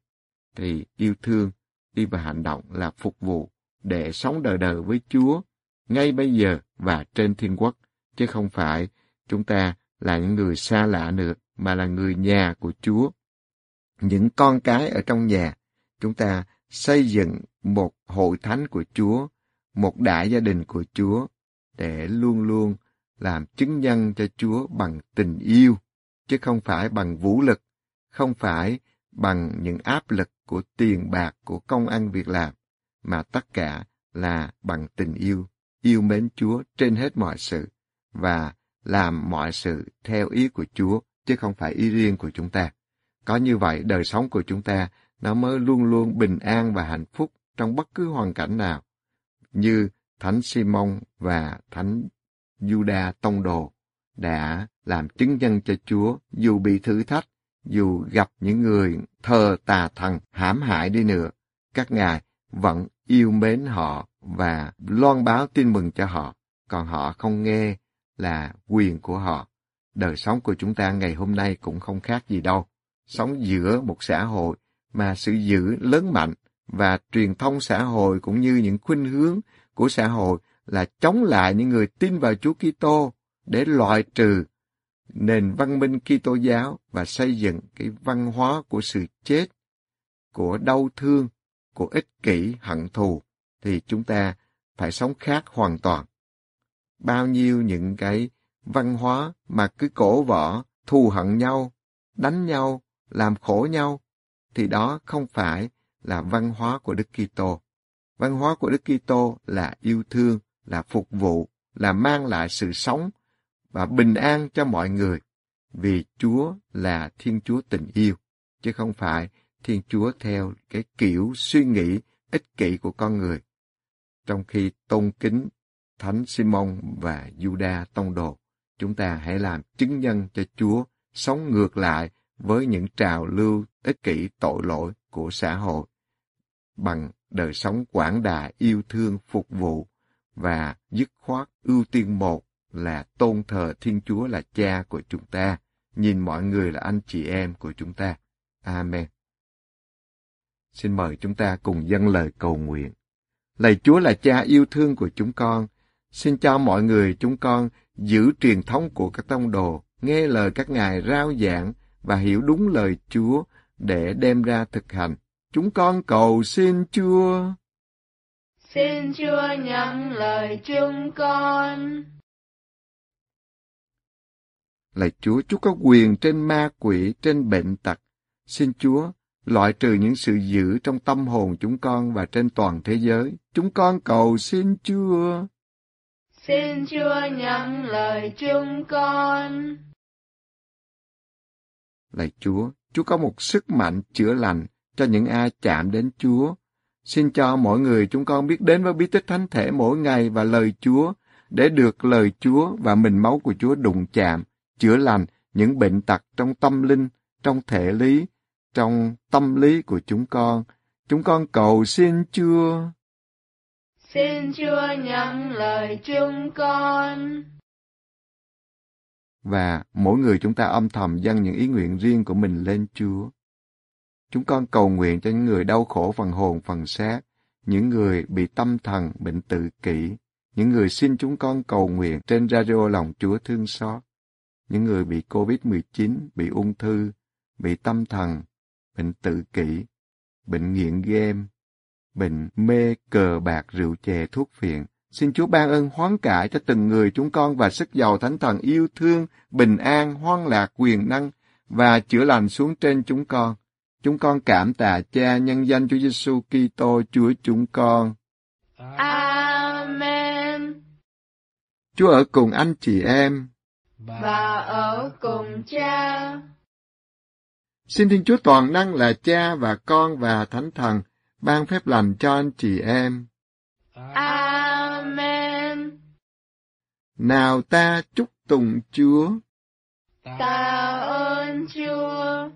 thì yêu thương đi vào hành động là phục vụ để sống đời đời với Chúa ngay bây giờ và trên thiên quốc, chứ không phải chúng ta là những người xa lạ nữa, mà là người nhà của Chúa. Những con cái ở trong nhà, chúng ta xây dựng một hội thánh của Chúa, một đại gia đình của Chúa, để luôn luôn làm chứng nhân cho Chúa bằng tình yêu, chứ không phải bằng vũ lực, không phải bằng những áp lực của tiền bạc, của công ăn việc làm, mà tất cả là bằng tình yêu, yêu mến Chúa trên hết mọi sự, và làm mọi sự theo ý của Chúa, chứ không phải ý riêng của chúng ta. Có như vậy, đời sống của chúng ta nó mới luôn luôn bình an và hạnh phúc trong bất cứ hoàn cảnh nào. Như Thánh Simon và Thánh Juda Tông Đồ đã làm chứng nhân cho Chúa dù bị thử thách, dù gặp những người thờ tà thần hãm hại đi nữa, các ngài vẫn yêu mến họ và loan báo tin mừng cho họ, còn họ không nghe là quyền của họ. Đời sống của chúng ta ngày hôm nay cũng không khác gì đâu. Sống giữa một xã hội mà sự giữ lớn mạnh và truyền thông xã hội cũng như những khuynh hướng của xã hội là chống lại những người tin vào Chúa Kitô để loại trừ nền văn minh Kitô giáo và xây dựng cái văn hóa của sự chết, của đau thương, của ích kỷ, hận thù thì chúng ta phải sống khác hoàn toàn. Bao nhiêu những cái văn hóa mà cứ cổ võ, thù hận nhau, đánh nhau, làm khổ nhau, thì đó không phải là văn hóa của Đức Kitô. Văn hóa của Đức Kitô là yêu thương, là phục vụ, là mang lại sự sống và bình an cho mọi người. Vì Chúa là Thiên Chúa tình yêu, chứ không phải Thiên Chúa theo cái kiểu suy nghĩ ích kỷ của con người. Trong khi tôn kính Thánh Simon và Juda tông đồ, chúng ta hãy làm chứng nhân cho Chúa sống ngược lại với những trào lưu ích kỷ tội lỗi của xã hội bằng đời sống quảng đại yêu thương phục vụ và dứt khoát ưu tiên một là tôn thờ Thiên Chúa là cha của chúng ta, nhìn mọi người là anh chị em của chúng ta. Amen. Xin mời chúng ta cùng dâng lời cầu nguyện. Lạy Chúa là cha yêu thương của chúng con, xin cho mọi người chúng con giữ truyền thống của các tông đồ, nghe lời các ngài rao giảng và hiểu đúng lời Chúa để đem ra thực hành. Chúng con cầu xin Chúa. Xin Chúa nhận lời chúng con. Lạy Chúa, Chúa có quyền trên ma quỷ, trên bệnh tật. Xin Chúa loại trừ những sự dữ trong tâm hồn chúng con và trên toàn thế giới. Chúng con cầu xin Chúa. Xin Chúa nhận lời chúng con. Lạy Chúa, Chúa có một sức mạnh chữa lành cho những ai chạm đến Chúa. Xin cho mỗi người chúng con biết đến với bí tích thánh thể mỗi ngày và lời Chúa, để được lời Chúa và mình máu của Chúa đụng chạm, chữa lành những bệnh tật trong tâm linh, trong thể lý, trong tâm lý của chúng con. Chúng con cầu xin Chúa. Xin Chúa nhận lời chúng con. Và mỗi người chúng ta âm thầm dâng những ý nguyện riêng của mình lên Chúa. Chúng con cầu nguyện cho những người đau khổ phần hồn phần xác, những người bị tâm thần, bệnh tự kỷ, những người xin chúng con cầu nguyện trên radio lòng Chúa thương xót, những người bị COVID-19, bị ung thư, bị tâm thần, bệnh tự kỷ, bệnh nghiện game, bệnh mê cờ bạc rượu chè thuốc phiện. Xin Chúa ban ơn hoán cải cho từng người chúng con và sức giàu thánh thần yêu thương, bình an, hoan lạc, quyền năng và chữa lành xuống trên chúng con. Chúng con cảm tạ Cha nhân danh Chúa Giêsu Kitô Chúa chúng con. Amen. Chúa ở cùng anh chị em. Và ở cùng cha. Xin Thiên Chúa Toàn Năng là Cha và Con và Thánh Thần ban phép lành cho anh chị em. Amen. Nào ta chúc tụng Chúa. Tạ ơn Chúa.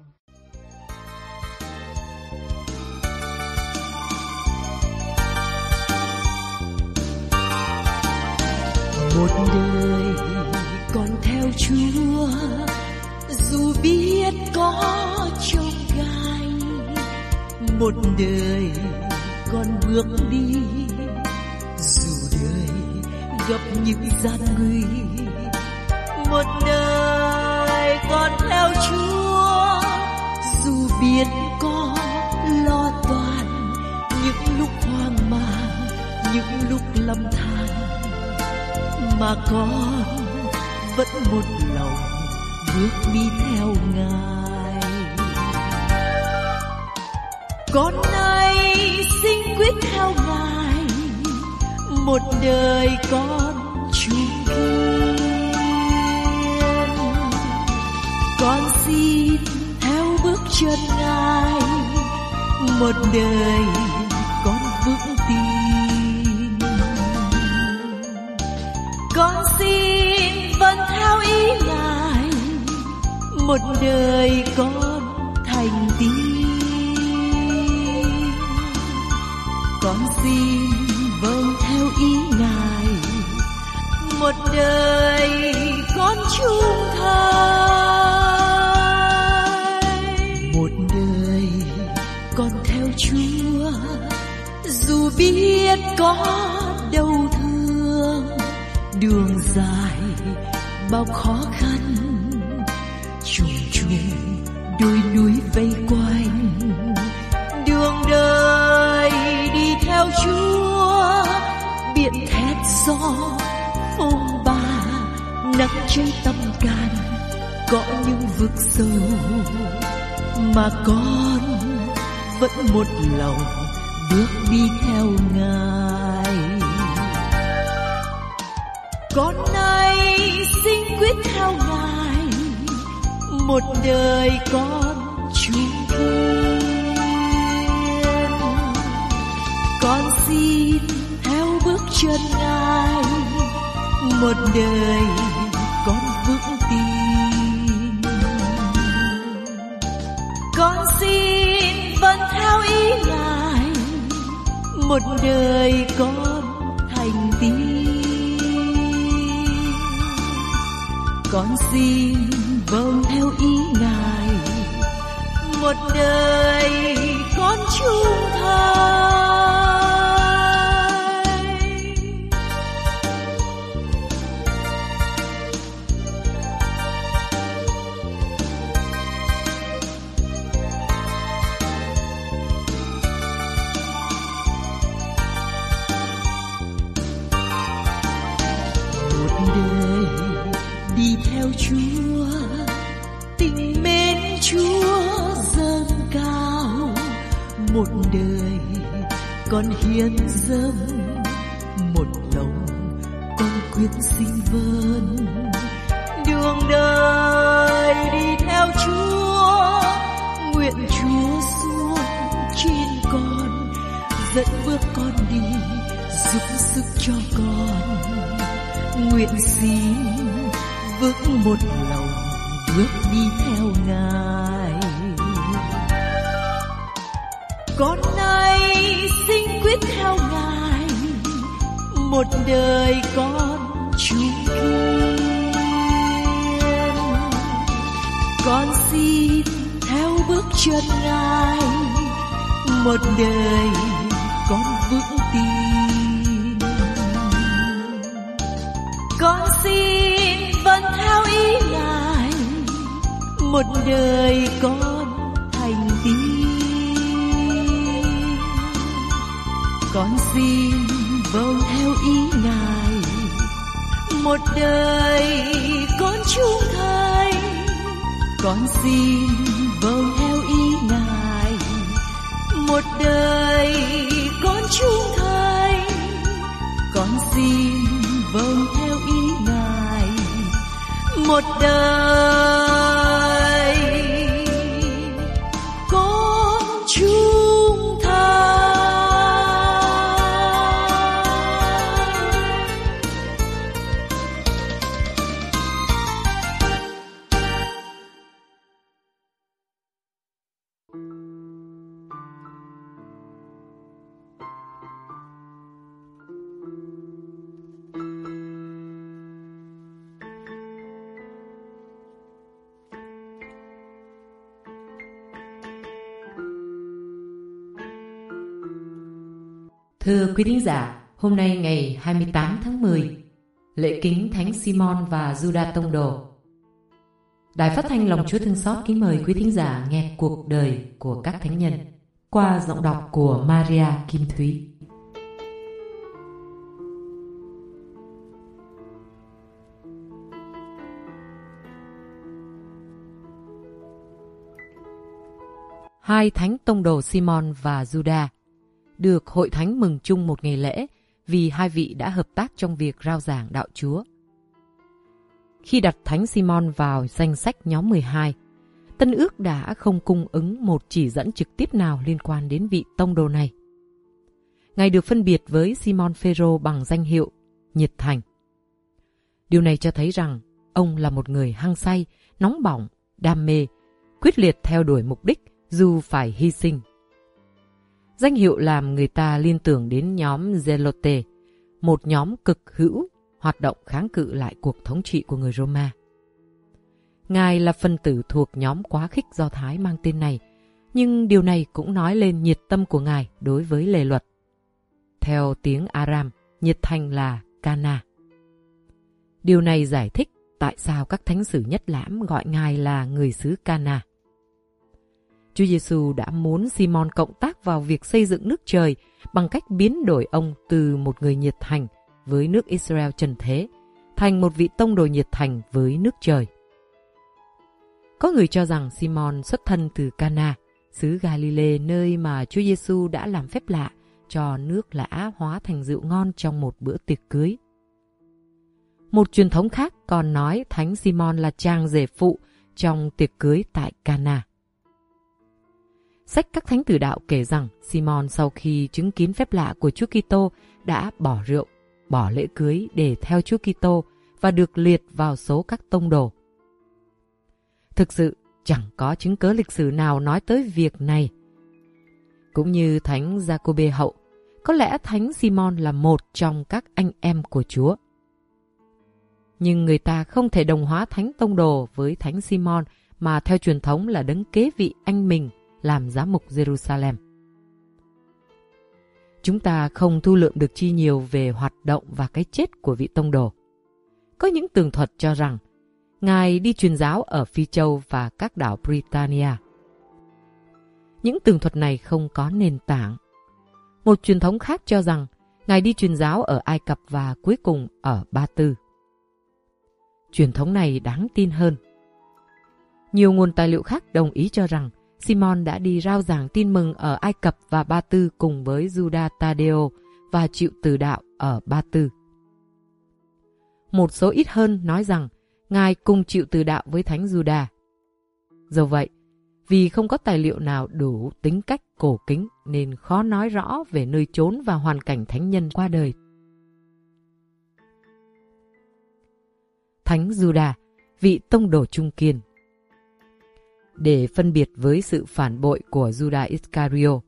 một đời còn theo Chúa dù biết có trông gai một đời còn bước đi gặp những gian nguy một đời còn theo Chúa, dù biết có lo toan, những lúc hoang mang, những lúc lầm than, mà con vẫn một lòng bước đi theo ngài. Con nay xin quyết theo ngài một đời con chung kiên con xin theo bước chân ngài, một đời con vững tin. Con xin vâng theo ý ngài, một đời con thành tín. Con xin ngài một đời con trung thay, một đời con theo chúa dù biết có đau thương đường dài bao khó trên tâm can có những vực sâu. Mà con vẫn một lòng bước đi theo ngài. Con nay xin quyết theo ngài, một đời con trung thiên con xin theo bước chân ngài, một đời một đời con thành tín. Con xin Thưa quý thính giả, hôm nay ngày 28 tháng 10, lễ kính Thánh Simon và Judas Tông Đồ. Đài phát thanh lòng Chúa Thương Xót kính mời quý thính giả nghe cuộc đời của các thánh nhân qua giọng đọc của Maria Kim Thúy. Hai thánh tông đồ Simon và Judas được hội thánh mừng chung một ngày lễ vì hai vị đã hợp tác trong việc rao giảng đạo Chúa. Khi đặt Thánh Simon vào danh sách nhóm 12, Tân ước đã không cung ứng một chỉ dẫn trực tiếp nào liên quan đến vị tông đồ này. Ngài được phân biệt với Simon Phêrô bằng danh hiệu nhiệt thành. Điều này cho thấy rằng ông là một người hăng say, nóng bỏng, đam mê, quyết liệt theo đuổi mục đích dù phải hy sinh. Danh hiệu làm người ta liên tưởng đến nhóm Zelote, một nhóm cực hữu hoạt động kháng cự lại cuộc thống trị của người Roma. Ngài là phân tử thuộc nhóm quá khích Do Thái mang tên này, nhưng điều này cũng nói lên nhiệt tâm của Ngài đối với lề luật. Theo tiếng Aram, nhiệt thành là Cana. Điều này giải thích tại sao các thánh sử nhất lãm gọi Ngài là người xứ Cana. Chúa Giêsu đã muốn Simon cộng tác vào việc xây dựng nước trời bằng cách biến đổi ông từ một người nhiệt thành với nước Israel trần thế, thành một vị tông đồ nhiệt thành với nước trời. Có người cho rằng Simon xuất thân từ Cana, xứ Galilee, nơi mà Chúa Giêsu đã làm phép lạ cho nước lã hóa thành rượu ngon trong một bữa tiệc cưới. Một truyền thống khác còn nói Thánh Simon là chàng rể phụ trong tiệc cưới tại Cana. Sách các thánh tử đạo kể rằng Simon sau khi chứng kiến phép lạ của Chúa Kitô đã bỏ rượu, bỏ lễ cưới để theo Chúa Kitô và được liệt vào số các tông đồ. Thực sự, chẳng có chứng cớ lịch sử nào nói tới việc này. Cũng như Thánh Jacobe hậu, có lẽ Thánh Simon là một trong các anh em của Chúa. Nhưng người ta không thể đồng hóa Thánh Tông Đồ với Thánh Simon mà theo truyền thống là đấng kế vị anh mình làm giám mục Jerusalem. Chúng ta không thu lượm được chi nhiều về hoạt động và cái chết của vị Tông Đồ. Có những tường thuật cho rằng, Ngài đi truyền giáo ở Phi Châu và các đảo Britannia. Những tường thuật này không có nền tảng. Một truyền thống khác cho rằng, Ngài đi truyền giáo ở Ai Cập và cuối cùng ở Ba Tư. Truyền thống này đáng tin hơn. Nhiều nguồn tài liệu khác đồng ý cho rằng Simon đã đi rao giảng tin mừng ở Ai Cập và Ba Tư cùng với Judah Tadeo và chịu từ đạo ở Ba Tư. Một số ít hơn nói rằng Ngài cùng chịu từ đạo với Thánh Juda. Do vậy, vì không có tài liệu nào đủ tính cách cổ kính nên khó nói rõ về nơi trốn và hoàn cảnh thánh nhân qua đời. Thánh Juda, vị tông đồ trung kiên. Để phân biệt với sự phản bội của Judas Iscariot,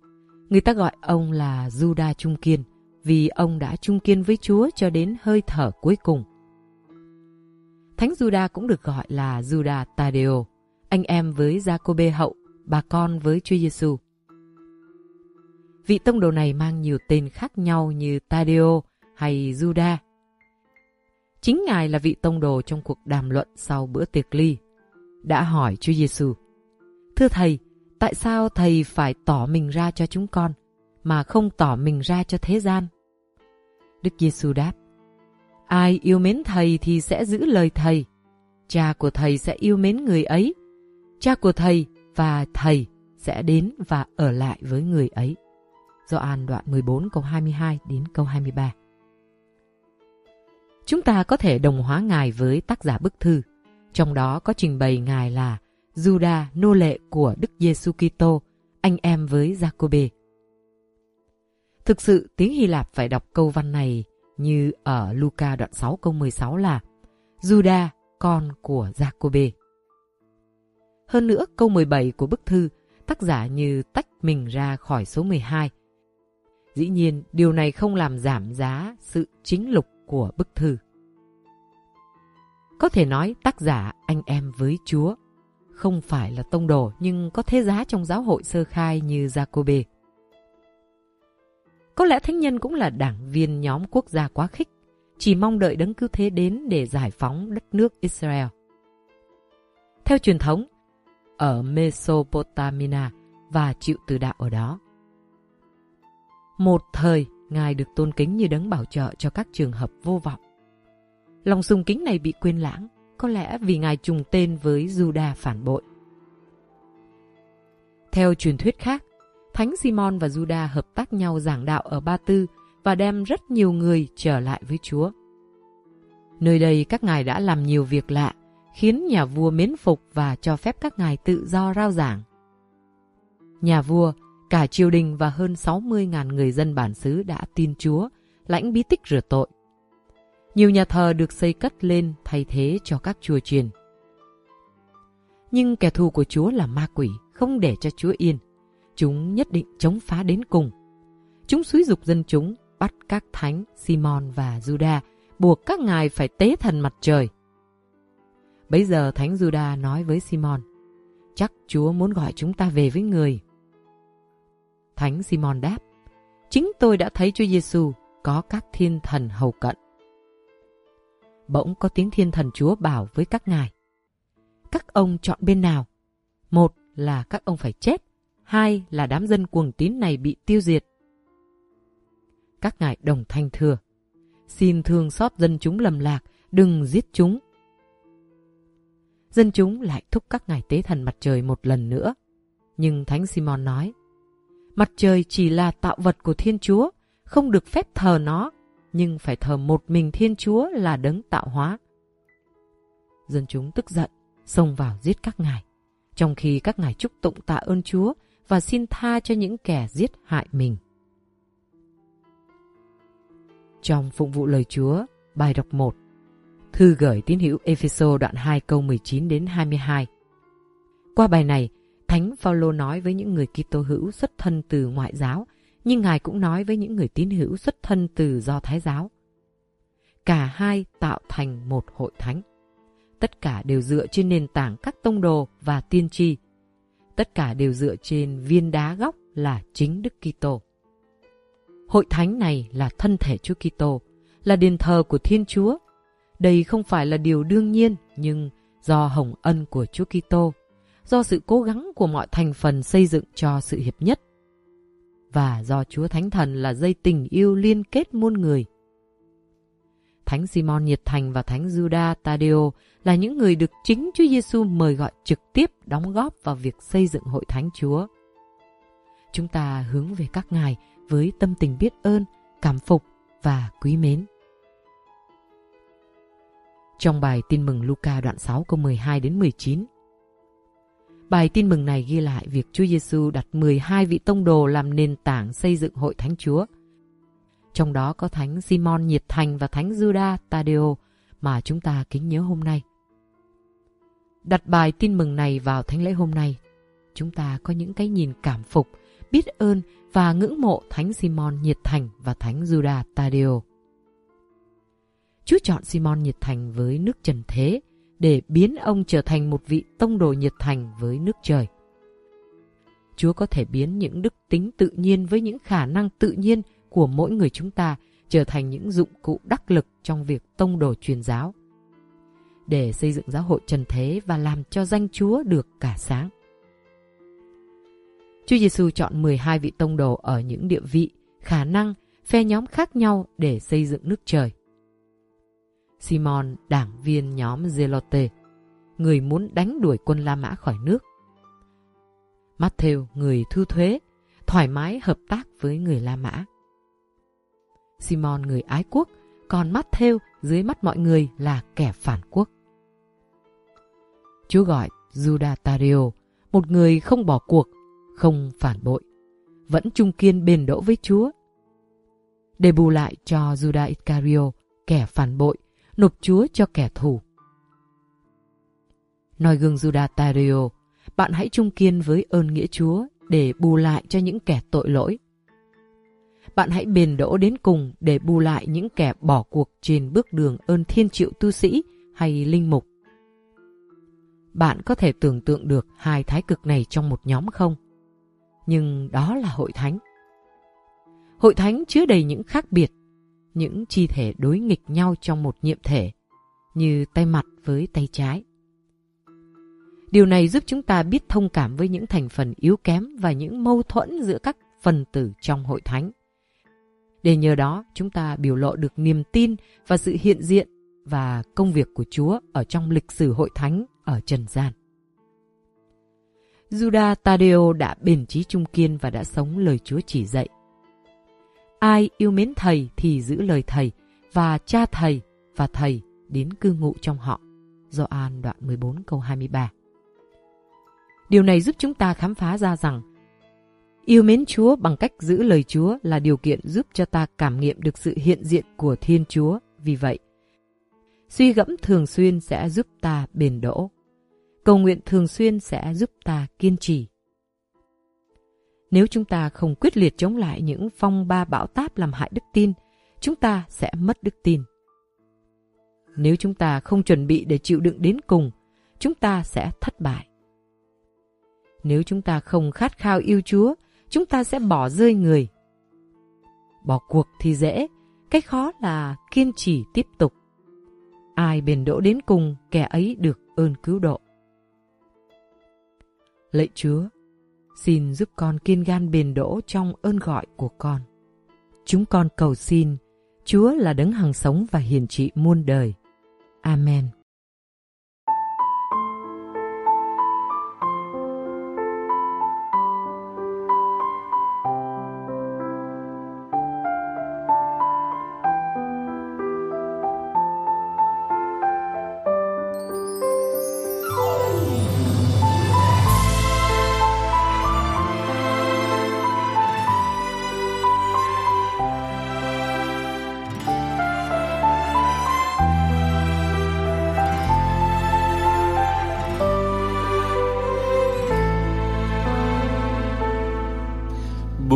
người ta gọi ông là Judas trung kiên vì ông đã trung kiên với Chúa cho đến hơi thở cuối cùng. Thánh Judas cũng được gọi là Judas Tadeo, anh em với Jacobe hậu, bà con với Chúa Giêsu. Vị tông đồ này mang nhiều tên khác nhau như Tadeo hay Judas. Chính Ngài là vị tông đồ trong cuộc đàm luận sau bữa tiệc ly, đã hỏi Chúa Giêsu: Thưa Thầy, tại sao Thầy phải tỏ mình ra cho chúng con, mà không tỏ mình ra cho thế gian? Đức Giêsu đáp: Ai yêu mến thầy thì sẽ giữ lời thầy. Cha của thầy sẽ yêu mến người ấy. Cha của thầy và thầy sẽ đến và ở lại với người ấy. Gioan đoạn 14 câu 22 đến câu 23. Chúng ta có thể đồng hóa Ngài với tác giả bức thư, trong đó có trình bày Ngài là Juda nô lệ của Đức Giêsu Kitô, anh em với Jacobe. Thực sự tiếng Hy Lạp phải đọc câu văn này như ở Luca đoạn 6 câu 16 là Juda, con của Jacobe. Hơn nữa, câu 17 của bức thư, tác giả như tách mình ra khỏi số 12. Dĩ nhiên, điều này không làm giảm giá sự chính lục của bức thư. Có thể nói tác giả anh em với Chúa không phải là tông đồ nhưng có thế giá trong giáo hội sơ khai như Jacobe. Có lẽ thánh nhân cũng là đảng viên nhóm quốc gia quá khích, chỉ mong đợi đấng cứu thế đến để giải phóng đất nước Israel. Theo truyền thống, ở Mesopotamia và chịu từ đạo ở đó. Một thời, Ngài được tôn kính như đấng bảo trợ cho các trường hợp vô vọng. Lòng sùng kính này bị quên lãng, có lẽ vì Ngài trùng tên với Juda phản bội. Theo truyền thuyết khác, Thánh Simon và Juda hợp tác nhau giảng đạo ở Ba Tư và đem rất nhiều người trở lại với Chúa. Nơi đây các ngài đã làm nhiều việc lạ, khiến nhà vua mến phục và cho phép các ngài tự do rao giảng. Nhà vua, cả triều đình và hơn 60.000 người dân bản xứ đã tin Chúa, lãnh bí tích rửa tội. Nhiều nhà thờ được xây cất lên thay thế cho các chùa truyền. Nhưng kẻ thù của Chúa là ma quỷ, không để cho Chúa yên. Chúng nhất định chống phá đến cùng. Chúng xúi dục dân chúng bắt các thánh Simon và Juda buộc các ngài phải tế thần mặt trời. Bấy giờ thánh Juda nói với Simon, chắc Chúa muốn gọi chúng ta về với người. Thánh Simon đáp, chính tôi đã thấy Chúa Giêsu có các thiên thần hầu cận. Bỗng có tiếng thiên thần Chúa bảo với các ngài, các ông chọn bên nào? Một là các ông phải chết, hai là đám dân cuồng tín này bị tiêu diệt. Các ngài đồng thanh thưa, xin thương xót dân chúng lầm lạc, đừng giết chúng. Dân chúng lại thúc các ngài tế thần mặt trời một lần nữa. Nhưng Thánh Simon nói, mặt trời chỉ là tạo vật của Thiên Chúa, không được phép thờ nó, nhưng phải thờ một mình Thiên Chúa là đấng tạo hóa. Dân chúng tức giận, xông vào giết các ngài, trong khi các ngài chúc tụng tạ ơn Chúa và xin tha cho những kẻ giết hại mình. Trong phụng vụ lời Chúa, bài đọc 1, thư gửi tín hữu Epheso đoạn 2 câu 19 đến 22. Qua bài này, Thánh Phaolô nói với những người Kitô hữu xuất thân từ ngoại giáo, nhưng Ngài cũng nói với những người tín hữu xuất thân từ do Thái giáo. Cả hai tạo thành một hội thánh. Tất cả đều dựa trên nền tảng các tông đồ và tiên tri. Tất cả đều dựa trên viên đá góc là chính Đức Kitô. Hội thánh này là thân thể Chúa Kitô, là đền thờ của Thiên Chúa. Đây không phải là điều đương nhiên, nhưng do hồng ân của Chúa Kitô, do sự cố gắng của mọi thành phần xây dựng cho sự hiệp nhất, và do Chúa Thánh Thần là dây tình yêu liên kết muôn người. Thánh Simon nhiệt thành và Thánh Judas Tadeo là những người được chính Chúa Giêsu mời gọi trực tiếp đóng góp vào việc xây dựng hội thánh Chúa. Chúng ta hướng về các ngài với tâm tình biết ơn, cảm phục và quý mến. Trong bài tin mừng Luca đoạn 6 câu 12 đến 19, Bài tin mừng này ghi lại việc Chúa Giêsu đặt 12 vị tông đồ làm nền tảng xây dựng hội thánh Chúa. Trong đó có Thánh Simon Nhiệt Thành và Thánh Juda Tadeo mà chúng ta kính nhớ hôm nay. Đặt bài tin mừng này vào thánh lễ hôm nay, chúng ta có những cái nhìn cảm phục, biết ơn và ngưỡng mộ Thánh Simon Nhiệt Thành và Thánh Juda Tadeo. Chúa chọn Simon Nhiệt Thành với nước trần thế để biến ông trở thành một vị tông đồ nhiệt thành với nước trời. Chúa có thể biến những đức tính tự nhiên với những khả năng tự nhiên của mỗi người chúng ta trở thành những dụng cụ đắc lực trong việc tông đồ truyền giáo để xây dựng giáo hội trần thế và làm cho danh Chúa được cả sáng. Chúa Giêsu chọn 12 vị tông đồ ở những địa vị, khả năng, phe nhóm khác nhau để xây dựng nước trời. Simon, đảng viên nhóm Zelote, người muốn đánh đuổi quân La Mã khỏi nước. Matthew, người thu thuế, thoải mái hợp tác với người La Mã. Simon, người ái quốc, còn Matthew dưới mắt mọi người là kẻ phản quốc. Chúa gọi Judas Tadeo, một người không bỏ cuộc, không phản bội, vẫn trung kiên bền đỗ với Chúa. Để bù lại cho Judas Iscariot, kẻ phản bội, nộp Chúa cho kẻ thù. Nói gương Judah Tario, bạn hãy trung kiên với ơn nghĩa Chúa để bù lại cho những kẻ tội lỗi. Bạn hãy bền đỗ đến cùng để bù lại những kẻ bỏ cuộc trên bước đường ơn thiên triệu tu sĩ hay linh mục. Bạn có thể tưởng tượng được hai thái cực này trong một nhóm không? Nhưng đó là hội thánh. Hội thánh chứa đầy những khác biệt, những chi thể đối nghịch nhau trong một nhiệm thể, như tay mặt với tay trái. Điều này giúp chúng ta biết thông cảm với những thành phần yếu kém và những mâu thuẫn giữa các phần tử trong hội thánh. Để nhờ đó chúng ta biểu lộ được niềm tin và sự hiện diện và công việc của Chúa ở trong lịch sử hội thánh ở trần gian. Judas Tadeo đã bền trí trung kiên và đã sống lời Chúa chỉ dạy. Ai yêu mến thầy thì giữ lời thầy và cha thầy và thầy đến cư ngụ trong họ. Gioan đoạn 14 câu 23 Điều này giúp chúng ta khám phá ra rằng yêu mến Chúa bằng cách giữ lời Chúa là điều kiện giúp cho ta cảm nghiệm được sự hiện diện của Thiên Chúa. Vì vậy, suy gẫm thường xuyên sẽ giúp ta bền đỗ. Cầu nguyện thường xuyên sẽ giúp ta kiên trì. Nếu chúng ta không quyết liệt chống lại những phong ba bão táp làm hại đức tin, chúng ta sẽ mất đức tin. Nếu chúng ta không chuẩn bị để chịu đựng đến cùng, chúng ta sẽ thất bại. Nếu chúng ta không khát khao yêu Chúa, chúng ta sẽ bỏ rơi người. Bỏ cuộc thì dễ, cái khó là kiên trì tiếp tục. Ai bền đỗ đến cùng, kẻ ấy được ơn cứu độ. Lạy Chúa, xin giúp con kiên gan bền đỗ trong ơn gọi của con. Chúng con cầu xin, Chúa là đấng hằng sống và hiền trị muôn đời. Amen.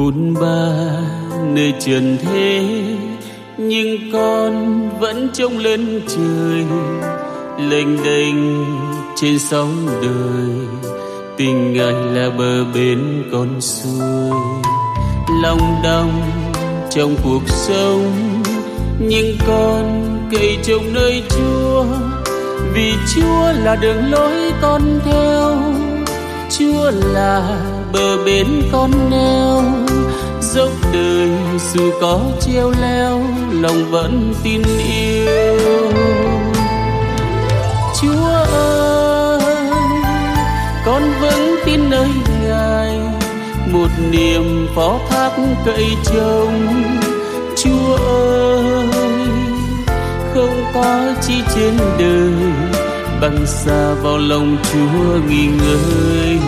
Bôn ba nơi trần thế, nhưng con vẫn trông lên trời, lênh đênh trên sóng đời. Tình ngài là bờ bên con xuôi lòng đong trong cuộc sống, nhưng con cây trồng nơi chúa. Vì chúa là đường lối con theo, chúa là bờ bến con neo đời, dù có treo leo, lòng vẫn tin yêu. Chúa ơi, con vẫn tin nơi ngài, một niềm phó thác cậy trông. Chúa ơi, không có chi trên đời, bằng xa vào lòng chúa nghỉ ngơi.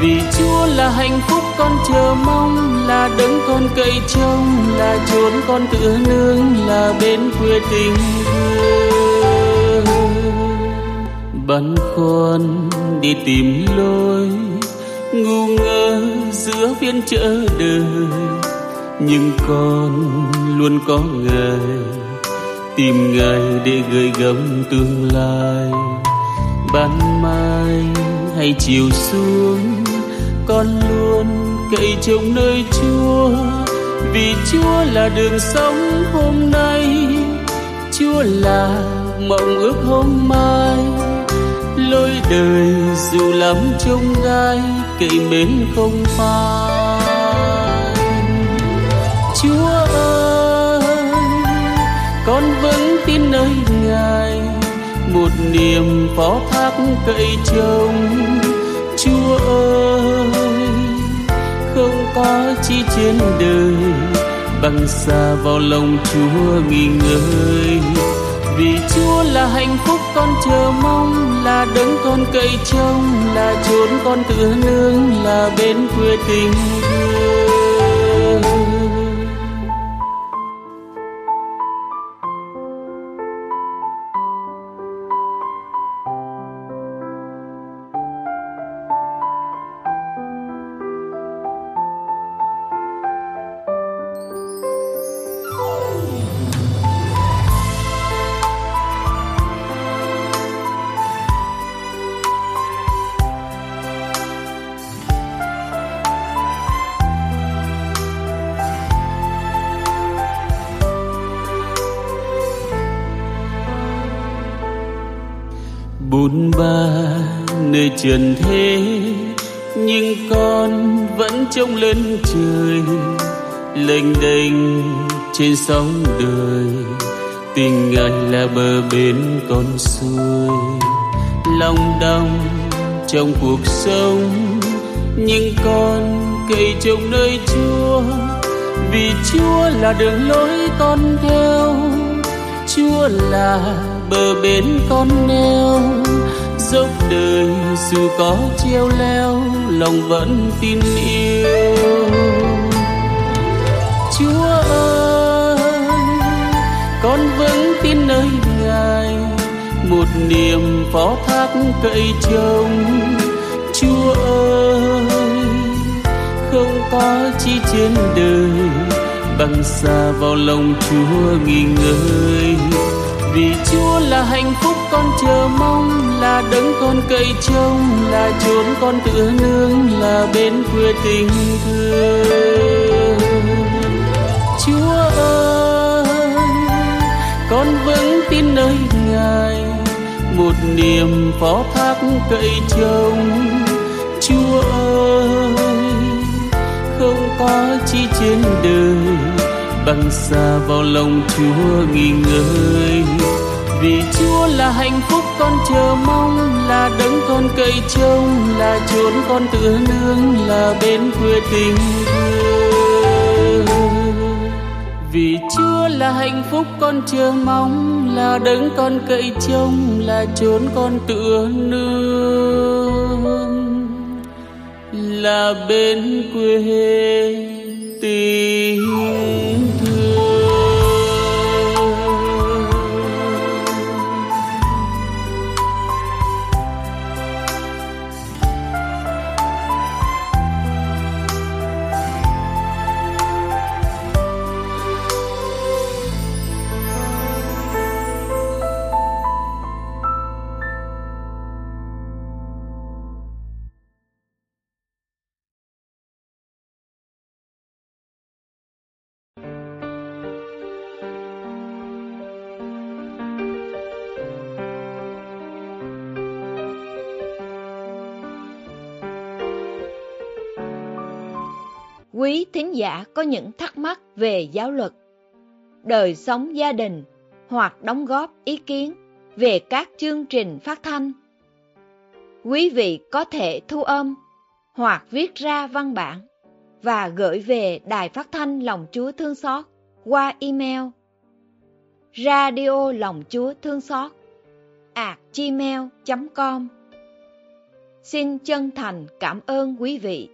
Vì chúa là hạnh phúc con chờ mong là đấng con cậy trông là chốn con tựa nương là bên quê tình thương. Băn khoăn đi tìm lối ngu ngơ giữa phiên chợ đời. Nhưng con luôn có người, tìm ngày để gửi gắm tương lai. Ban mai hay chiều xuống con luôn cậy trông nơi chúa. Vì chúa là đường sống hôm nay, chúa là mộng ước hôm mai. Lối đời dù lắm trông gai, cậy mến không phai. Chúa ơi, con vẫn tin nơi ngài. Một niềm phó thác cậy trông chúa ơi không có chi trên đời, bằng xa vào lòng chúa nghỉ ngơi. Vì chúa là hạnh phúc con chờ mong, là đấng con cậy trông, là chốn con tựa nương, là bên quê tình. Trần thế, nhưng con vẫn trông lên trời, lênh đênh trên sóng đời. Tình ngài là bờ bên con xuôi lòng đong trong cuộc sống. Nhưng con cậy trông nơi chúa, vì chúa là đường lối con theo. Chúa là bờ bên con neo dốc đời, dù có treo leo, lòng vẫn tin yêu. Chúa ơi, con vẫn tin nơi ngài, một niềm phó thác cậy trông. Chúa ơi, không có chi trên đời bằng xa vào lòng chúa nghỉ ngơi vì chúa là hạnh phúc con chờ mong, là đấng con cậy trông, là chốn con tựa nương, là bên quê tình thương. Chúa ơi, con vững tin nơi ngài, một niềm phó thác cậy trông. Chúa ơi, không có chi trên đời băng xa vào lòng chúa nghỉ ngơi. Vì chúa là hạnh phúc con chờ mong, là đấng con cậy trông, là chốn con tựa nương, là bên quê tình thương. Vì chúa là hạnh phúc con chờ mong, là đấng con cậy trông, là chốn con tựa nương, là bên quê tình Quý thính giả có những thắc mắc về giáo luật, đời sống gia đình hoặc đóng góp ý kiến về các chương trình phát thanh. Quý vị có thể thu âm hoặc viết ra văn bản và gửi về Đài Phát thanh Lòng Chúa Thương Xót qua email radio lòng Chúa Thương Xót at gmail.com Xin chân thành cảm ơn quý vị.